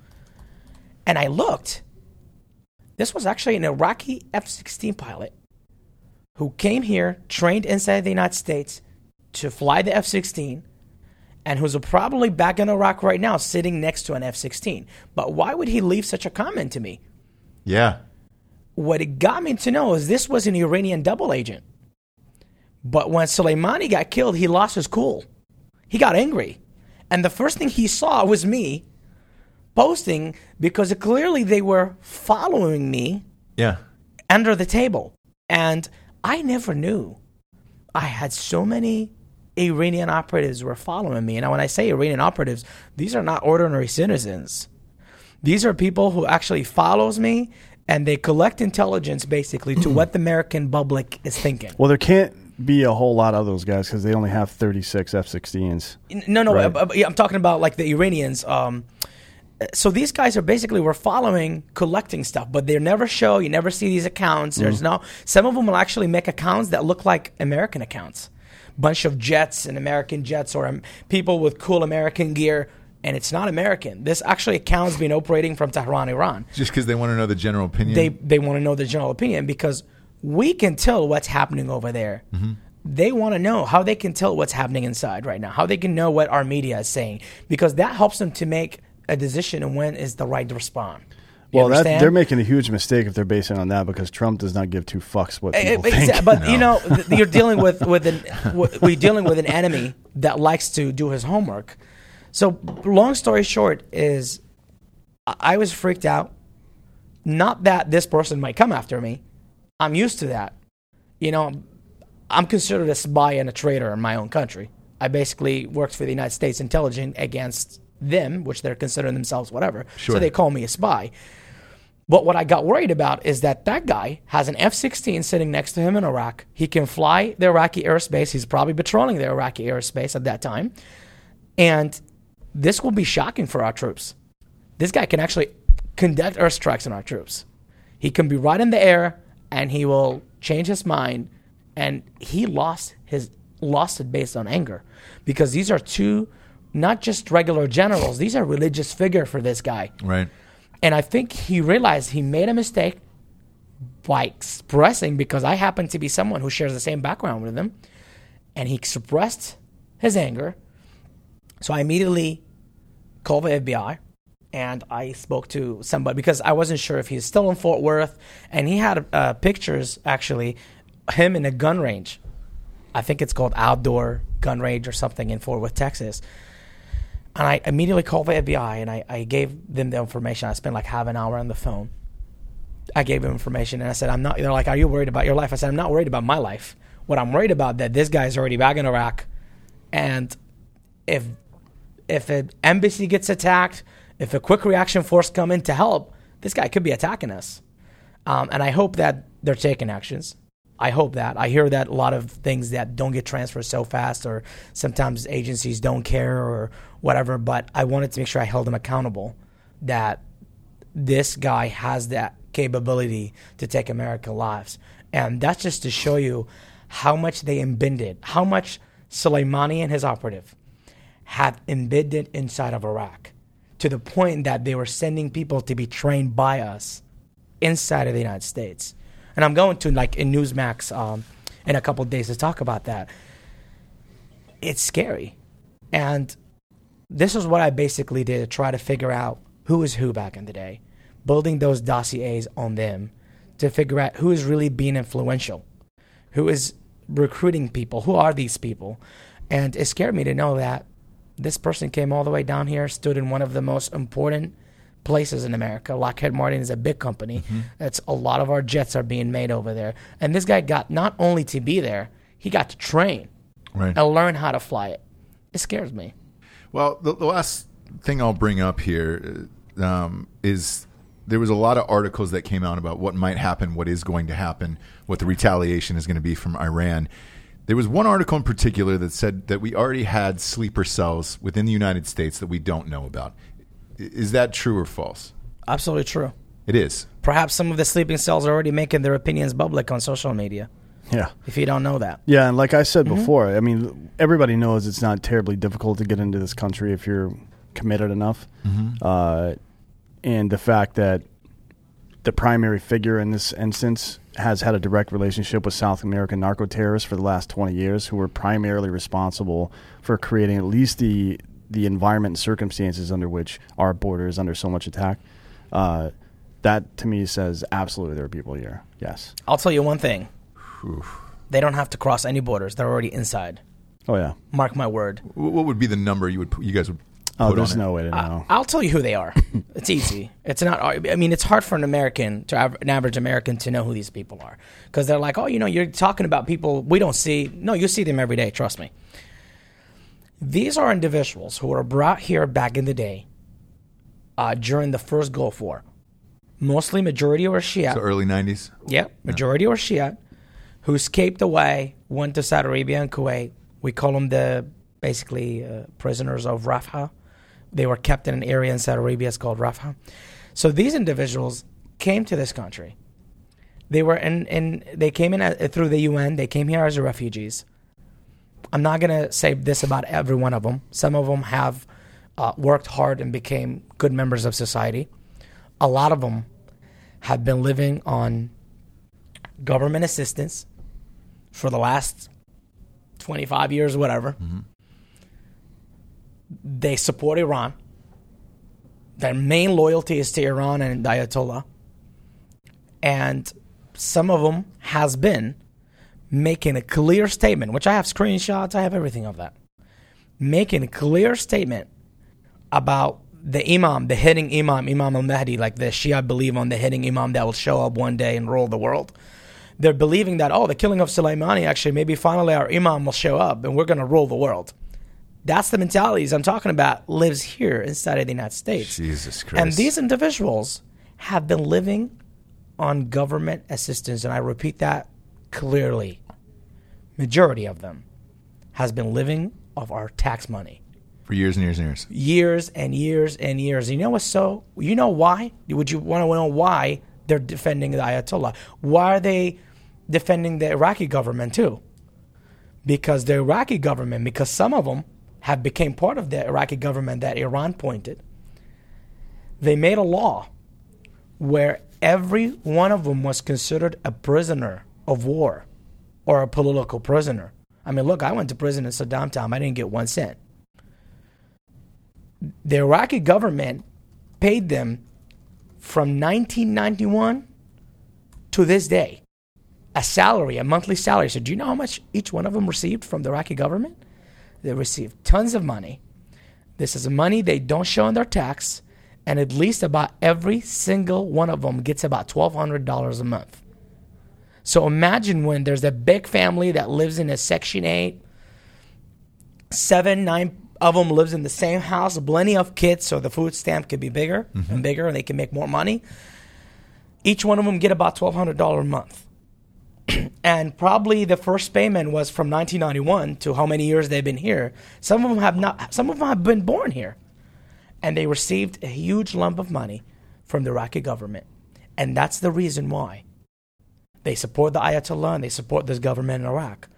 And I looked. This was actually an Iraqi F 16 pilot who came here, trained inside the United States to fly the F 16, and who's probably back in Iraq right now sitting next to an F 16. But why would he leave such a comment to me? Yeah. What it got me to know is this was an Iranian double agent. But when Soleimani got killed, he lost his cool. He got angry. And the first thing he saw was me posting because clearly they were following me Yeah. under the table. And I never knew I had so many Iranian operatives were following me. And when I say Iranian operatives, these are not ordinary citizens. These are people who actually follows me and they collect intelligence basically to <clears throat> what the American public is thinking. Well, there can't be a whole lot of those guys because they only have 36 F-16s. No, no, Right. uh, uh, I'm talking about like the Iranians. Um, so these guys are basically we're following collecting stuff but they never show you never see these accounts there's no some of them will actually make accounts that look like american accounts bunch of jets and american jets or um, people with cool american gear and it's not american this actually accounts been operating from tehran iran Just because they want to know the general opinion. they they want to know the general opinion because we can tell what's happening over there. They want to know how they can tell what's happening inside right now, how they can know what our media is saying, because that helps them to make a decision on when is the right to respond. You Well, that, they're making a huge mistake if they're basing on that because Trump does not give two fucks what Eh, people eh, think. But you know, you're dealing with <laughs> with an we're dealing with an enemy that likes to do his homework. So, long story short, is I was freaked out. Not that this person might come after me. I'm used to that. You know, I'm considered a spy and a traitor in my own country. I basically worked for the United States intelligence against them, which they're considering themselves whatever. Sure. So they call me a spy. But what I got worried about is that that guy has an F 16 sitting next to him in Iraq. He can fly the Iraqi airspace. He's probably patrolling the Iraqi airspace at that time. And this will be shocking for our troops. This guy can actually conduct airstrikes on our troops. He can be right in the air and he will change his mind. And he lost his lost it based on anger because these are two not just regular generals, these are religious figure for this guy. right. And I think he realized he made a mistake by expressing because I happen to be someone who shares the same background with him. And he expressed his anger. So I immediately called the FBI and I spoke to somebody because I wasn't sure if he's still in Fort Worth. And he had uh, pictures, actually, him in a gun range. I think it's called Outdoor Gun Range or something in Fort Worth, Texas. And I immediately called the FBI and I, I gave them the information. I spent like half an hour on the phone. I gave them information and I said, I'm not, they're like, Are you worried about your life? I said, I'm not worried about my life. What I'm worried about that this guy's already back in Iraq. And if, if an embassy gets attacked, if a quick reaction force come in to help, this guy could be attacking us. Um, and I hope that they're taking actions. I hope that. I hear that a lot of things that don't get transferred so fast, or sometimes agencies don't care or whatever. But I wanted to make sure I held them accountable that this guy has that capability to take American lives. And that's just to show you how much they embedded, how much Soleimani and his operative have embedded inside of Iraq to the point that they were sending people to be trained by us inside of the United States. And I'm going to like in Newsmax um, in a couple days to talk about that. It's scary, and this is what I basically did to try to figure out who is who back in the day, building those dossiers on them to figure out who is really being influential, who is recruiting people, who are these people, and it scared me to know that this person came all the way down here, stood in one of the most important places in America. Lockheed Martin is a big company. That's a lot of our jets are being made over there. And this guy got not only to be there, he got to train Right. and learn how to fly it. It scares me. Well, the, the last thing I'll bring up here uh, um, is there was a lot of articles that came out about what might happen, what is going to happen, what the retaliation is going to be from Iran. There was one article in particular that said that we already had sleeper cells within the United States that we don't know about. Is that true or false? Absolutely true. It is. Perhaps some of the sleeping cells are already making their opinions public on social media. yeah. If you don't know that, Yeah, and like I said before, I mean, everybody knows it's not terribly difficult to get into this country if you're committed enough. Uh, and the fact that the primary figure in this instance has had a direct relationship with South American narco terrorists for the last 20 years, who were primarily responsible for creating at least the the environment and circumstances under which our border is under so much attack. Uh, that to me says absolutely there are people here. Yes. I'll tell you one thing: they don't have to cross any borders; they're already inside. Oh yeah. Mark my word. What would be the number you would you guys would Oh, there's no way to know. I'll tell you who they are. <laughs> it's easy. It's not. I mean, it's hard for an American to an average American to know who these people are because they're like, oh, you know, you're talking about people we don't see. No, you see them every day. Trust me. These are individuals who were brought here back in the day uh, during the first Gulf War. Mostly majority were Shia. So early 90s? Yep, majority were Shia, who escaped away, went to Saudi Arabia and Kuwait. We call them the basically uh, prisoners of Rafha. They were kept in an area in Saudi Arabia. It's called Rafha. So these individuals came to this country. They were in, in they came in at, through the UN. They came here as refugees. I'm not gonna say this about every one of them. Some of them have uh, worked hard and became good members of society. A lot of them have been living on government assistance for the last 25 years, whatever. They support Iran. Their main loyalty is to Iran and Ayatollah. And some of them has been making a clear statement, which I have screenshots, I have everything of that. Making a clear statement about the imam, the hidden imam, Imam al Mahdi, like the Shia believe on the hidden imam that will show up one day and rule the world. They're believing that, oh, the killing of Soleimani, actually, maybe finally our imam will show up and we're going to rule the world. That's the mentalities I'm talking about lives here inside of the United States. Jesus Christ. And these individuals have been living on government assistance, and I repeat that clearly. Majority of them has been living off our tax money for years and years and years. years and years and years. You know what's so? You know why? Would you want to know why they're defending the Ayatollah? Why are they defending the Iraqi government too? Because the Iraqi government, because some of them have became part of the Iraqi government that Iran pointed. They made a law where every one of them was considered a prisoner of war or a political prisoner. I mean, look, I went to prison in Saddam time. I didn't get one cent the Iraqi government paid them from 1991 to this day a salary, a monthly salary. So, do you know how much each one of them received from the Iraqi government? They receive tons of money. This is money they don't show in their tax, and at least about every single one of them gets about $1,200 a month. So, imagine when there's a big family that lives in a Section 8, seven, nine of them lives in the same house, plenty of kids, so the food stamp could be bigger and mm-hmm. bigger, and they can make more money. Each one of them get about twelve hundred dollar a month, and probably the first payment was from 1991 to how many years they've been here. Some of them have not. Some of them have been born here, and they received a huge lump of money from the Iraqi government, and that's the reason why they support the Ayatollah and they support this government in Iraq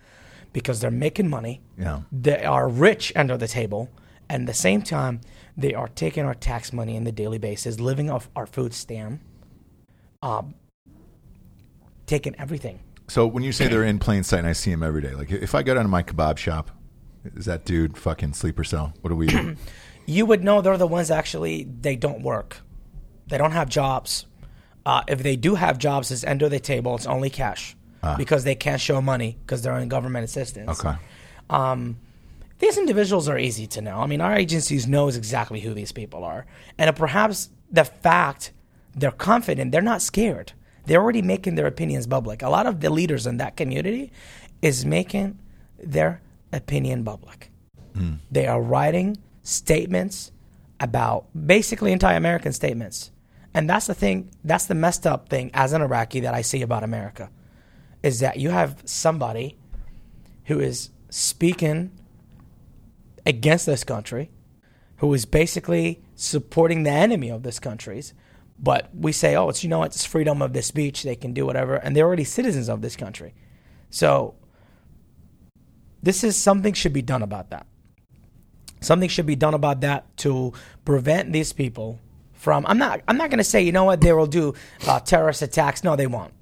because they're making money Yeah. they are rich under the table, and at the same time, they are taking our tax money on the daily basis, living off our food stamp, um, taking everything. So when you say they're in plain sight and I see them every day, like if I go down to my kebab shop, is that dude fucking sleeper cell? What do we do? <clears throat> You would know they're the ones actually they don't work, they don't have jobs. Uh, if they do have jobs, it's under the table. It's only cash because they can't show money because they're on government assistance. Okay. Um, these individuals are easy to know. I mean, our agencies knows exactly who these people are, and perhaps the fact they're confident, they're not scared. They're already making their opinions public. A lot of the leaders in that community is making their opinion public. Hmm. They are writing statements about basically anti-American statements, and that's the thing. That's the messed up thing as an Iraqi that I see about America, is that you have somebody who is speaking against this country, who is basically supporting the enemy of this country's. But we say, oh, it's you know, it's freedom of the speech; they can do whatever, and they're already citizens of this country. So this is something should be done about that. Something should be done about that to prevent these people from. I'm not. I'm not going to say you know what they will do uh, terrorist attacks. No, they won't.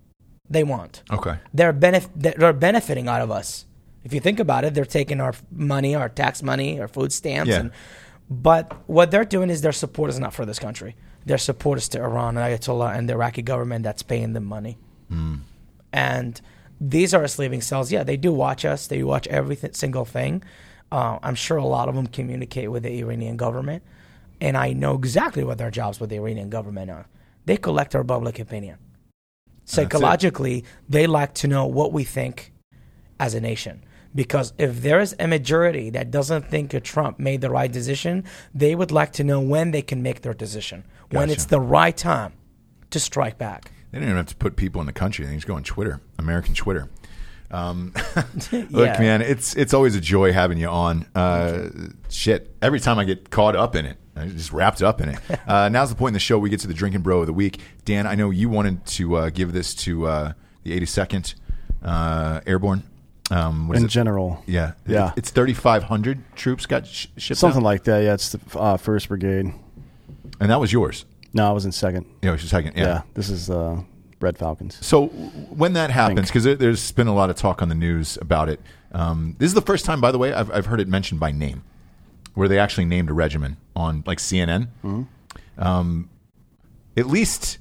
They won't Okay. they're benef- they're benefiting out of us. If you think about it, they're taking our money, our tax money, our food stamps, Yeah. and but what they're doing is their support is not for this country. Their support is to Iran and Ayatollah and the Iraqi government that's paying them money. And these are sleeping cells. Yeah, they do watch us. They watch every th- single thing. Uh, I'm sure a lot of them communicate with the Iranian government, and I know exactly what their jobs with the Iranian government are. They collect our public opinion. Psychologically, they like to know what we think as a nation. Because if there is a majority that doesn't think Trump made the right decision, they would like to know when they can make their decision, when it's the right time to strike back. They don't even have to put people in the country. They can just go on Twitter, American Twitter. Um, <laughs> <laughs> look, Yeah. man, it's it's always a joy having you on. Uh, shit, every time I get caught up in it, I just wrapped up in it. <laughs> Uh, now's the point in the show we get to the drinking bro of the week. Dan, I know you wanted to uh, give this to uh, the 82nd uh, Airborne. Um, what is In general, Yeah, Yeah. It's 3,500 troops got sh- shipped something out? like that. Yeah, it's the uh, first brigade. and that was yours. No, I was in second. Yeah, it was your second. Yeah, yeah. this is uh, Red Falcons. So when that happens, because there, there's been a lot of talk on the news about it. Um, this is the first time, by the way, I've, I've heard it mentioned by name, where they actually named a regiment on like CNN. Um, at least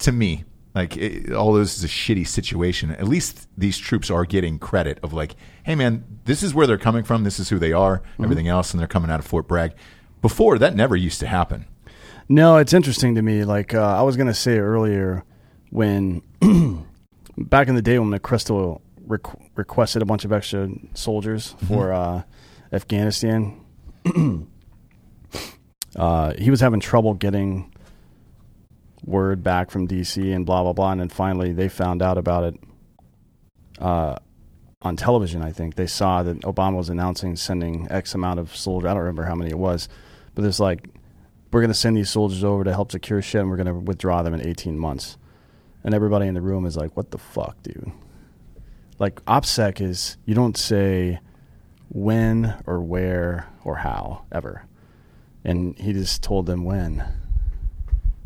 to me, like it, all this is a shitty situation. At least these troops are getting credit of like, hey man, this is where they're coming from. This is who they are. Everything else, and they're coming out of Fort Bragg. Before that, never used to happen. No, it's interesting to me. Like uh, I was going to say earlier, when <clears throat> back in the day when McChrystal requ- requested a bunch of extra soldiers for uh, Afghanistan, <clears throat> uh, he was having trouble getting word back from DC and blah blah blah, and then finally they found out about it uh, on television. I think they saw that Obama was announcing sending X amount of soldiers. I don't remember how many it was, but there's like we're going to send these soldiers over to help secure shit, and we're going to withdraw them in 18 months. And everybody in the room is like, "What the fuck, dude?" Like OPSEC is you don't say when or where or how ever, and he just told them when.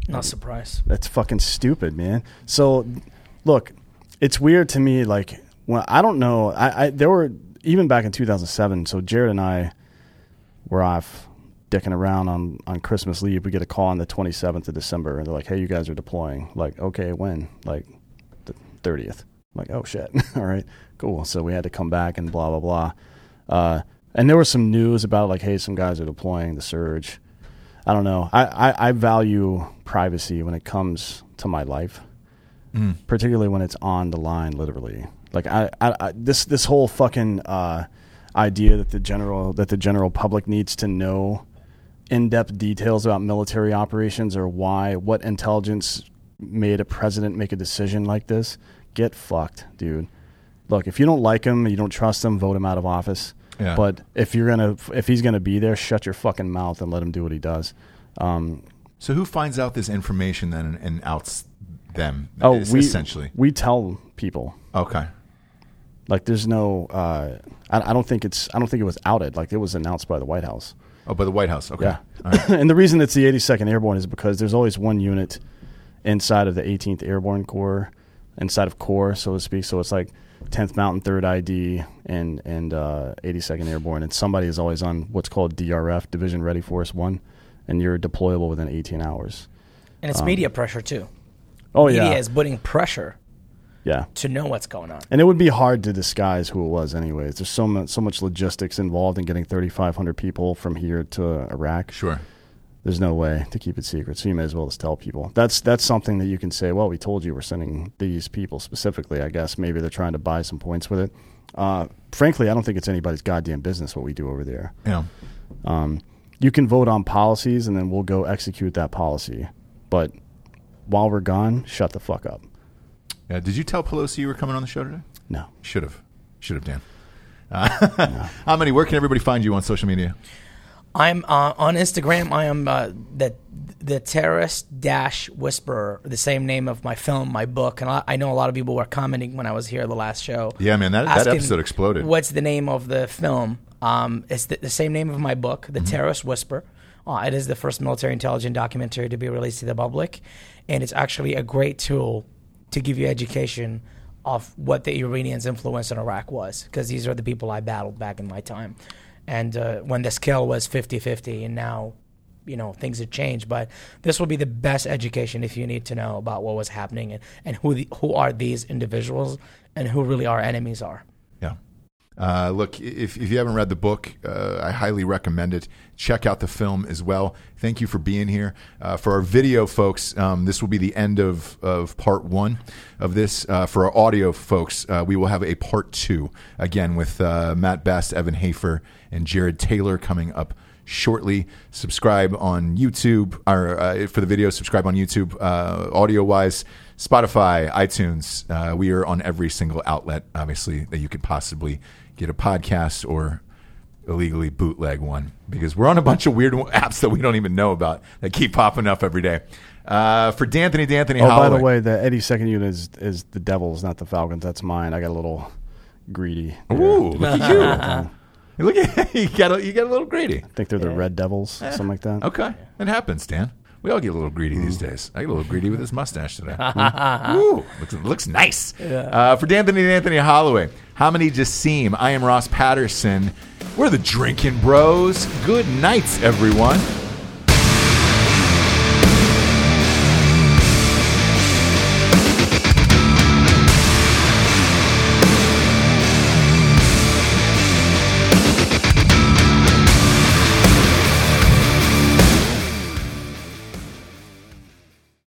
Not surprised. That's fucking stupid, man. So, look, it's weird to me. Like, when I don't know, I, I there were even back in 2007. So Jared and I were off dicking around on on Christmas leave. We get a call on the 27th of December, and they're like, "Hey, you guys are deploying." Like, okay, when? Like, the 30th. I'm like, oh shit. <laughs> All right, cool. So we had to come back and blah blah blah. Uh, and there was some news about like, hey, some guys are deploying the surge. I don't know. I, I, I value privacy when it comes to my life, particularly when it's on the line, literally. Like I, I, I this this whole fucking uh, idea that the general that the general public needs to know in-depth details about military operations or why what intelligence made a president make a decision like this. Get fucked, dude. Look, if you don't like him, you don't trust him, vote him out of office. Yeah. But if you're gonna, if he's gonna be there, shut your fucking mouth and let him do what he does. Um, So who finds out this information then and, and outs them? oh, we essentially. we tell people Okay. like there's no. Uh, I, I don't think it's. I don't think it was outed. Like it was announced by the White House. Oh, by the White House. Okay. Yeah. Right. <laughs> and the reason it's the 82nd Airborne is because there's always one unit inside of the 18th Airborne Corps, inside of Corps, so to speak. So it's like 10th Mountain, 3rd ID, and and uh, 82nd Airborne, and somebody is always on what's called DRF, Division Ready Force One, and you're deployable within 18 hours. And it's media pressure too. Oh media yeah, media is putting pressure yeah. to know what's going on. And it would be hard to disguise who it was, anyways. There's so much, so much logistics involved in getting 3,500 people from here to Iraq. Sure. There's no way to keep it secret. So you may as well just tell people. That's that's something that you can say. Well, we told you we're sending these people specifically. I guess maybe they're trying to buy some points with it. Uh, frankly, I don't think it's anybody's goddamn business what we do over there. Yeah. Um, you can vote on policies, and then we'll go execute that policy. But while we're gone, shut the fuck up. Yeah. Did you tell Pelosi you were coming on the show today? No. Should have. Should have, Dan. Uh, <laughs> How many? Where can everybody find you on social media? I'm uh, on Instagram. I am uh, the the terrorist dash whisperer, the same name of my film, my book, and I, I know a lot of people were commenting when I was here the last show. Yeah, man, that, that episode exploded. What's the name of the film? Um, it's the, the same name of my book, The Terrorist Whisperer. Uh, it is the first military intelligence documentary to be released to the public, and it's actually a great tool to give you education of what the Iranians' influence in Iraq was, because these are the people I battled back in my time. And uh, when the scale was 50 50, and now, you know, things have changed. But this will be the best education if you need to know about what was happening and, and who, the, who are these individuals and who really our enemies are. Uh, look, if, if you haven't read the book, uh, I highly recommend it. Check out the film as well. Thank you for being here. Uh, for our video folks, um, this will be the end of, of part one of this. Uh, for our audio folks, uh, we will have a part two, again, with uh, Matt Best, Evan Hafer, and Jared Taylor coming up shortly. Subscribe on YouTube, or for the video, subscribe on YouTube, audio wise. Spotify, iTunes. We are on every single outlet, obviously, that you could possibly get a podcast or illegally bootleg one because we're on a bunch of weird <laughs> apps that we don't even know about that keep popping up every day. Uh, for D'Anthony, D'Anthony Oh, by the way, the 82nd unit is, is the Devils, not the Falcons. That's mine. I got a little greedy. there. Ooh, look at <laughs> you. Look at <laughs> you got a, you got a little greedy. I think they're the Red Devils, something like that. Okay, it happens, Dan. We all get a little greedy these days. I get a little greedy with this mustache today. <laughs> Ooh, looks, looks nice. Uh, for D'Anthony and Anthony Hollaway, how many just seem? I am Ross Patterson. We're the Drinking Bros. Good nights, everyone.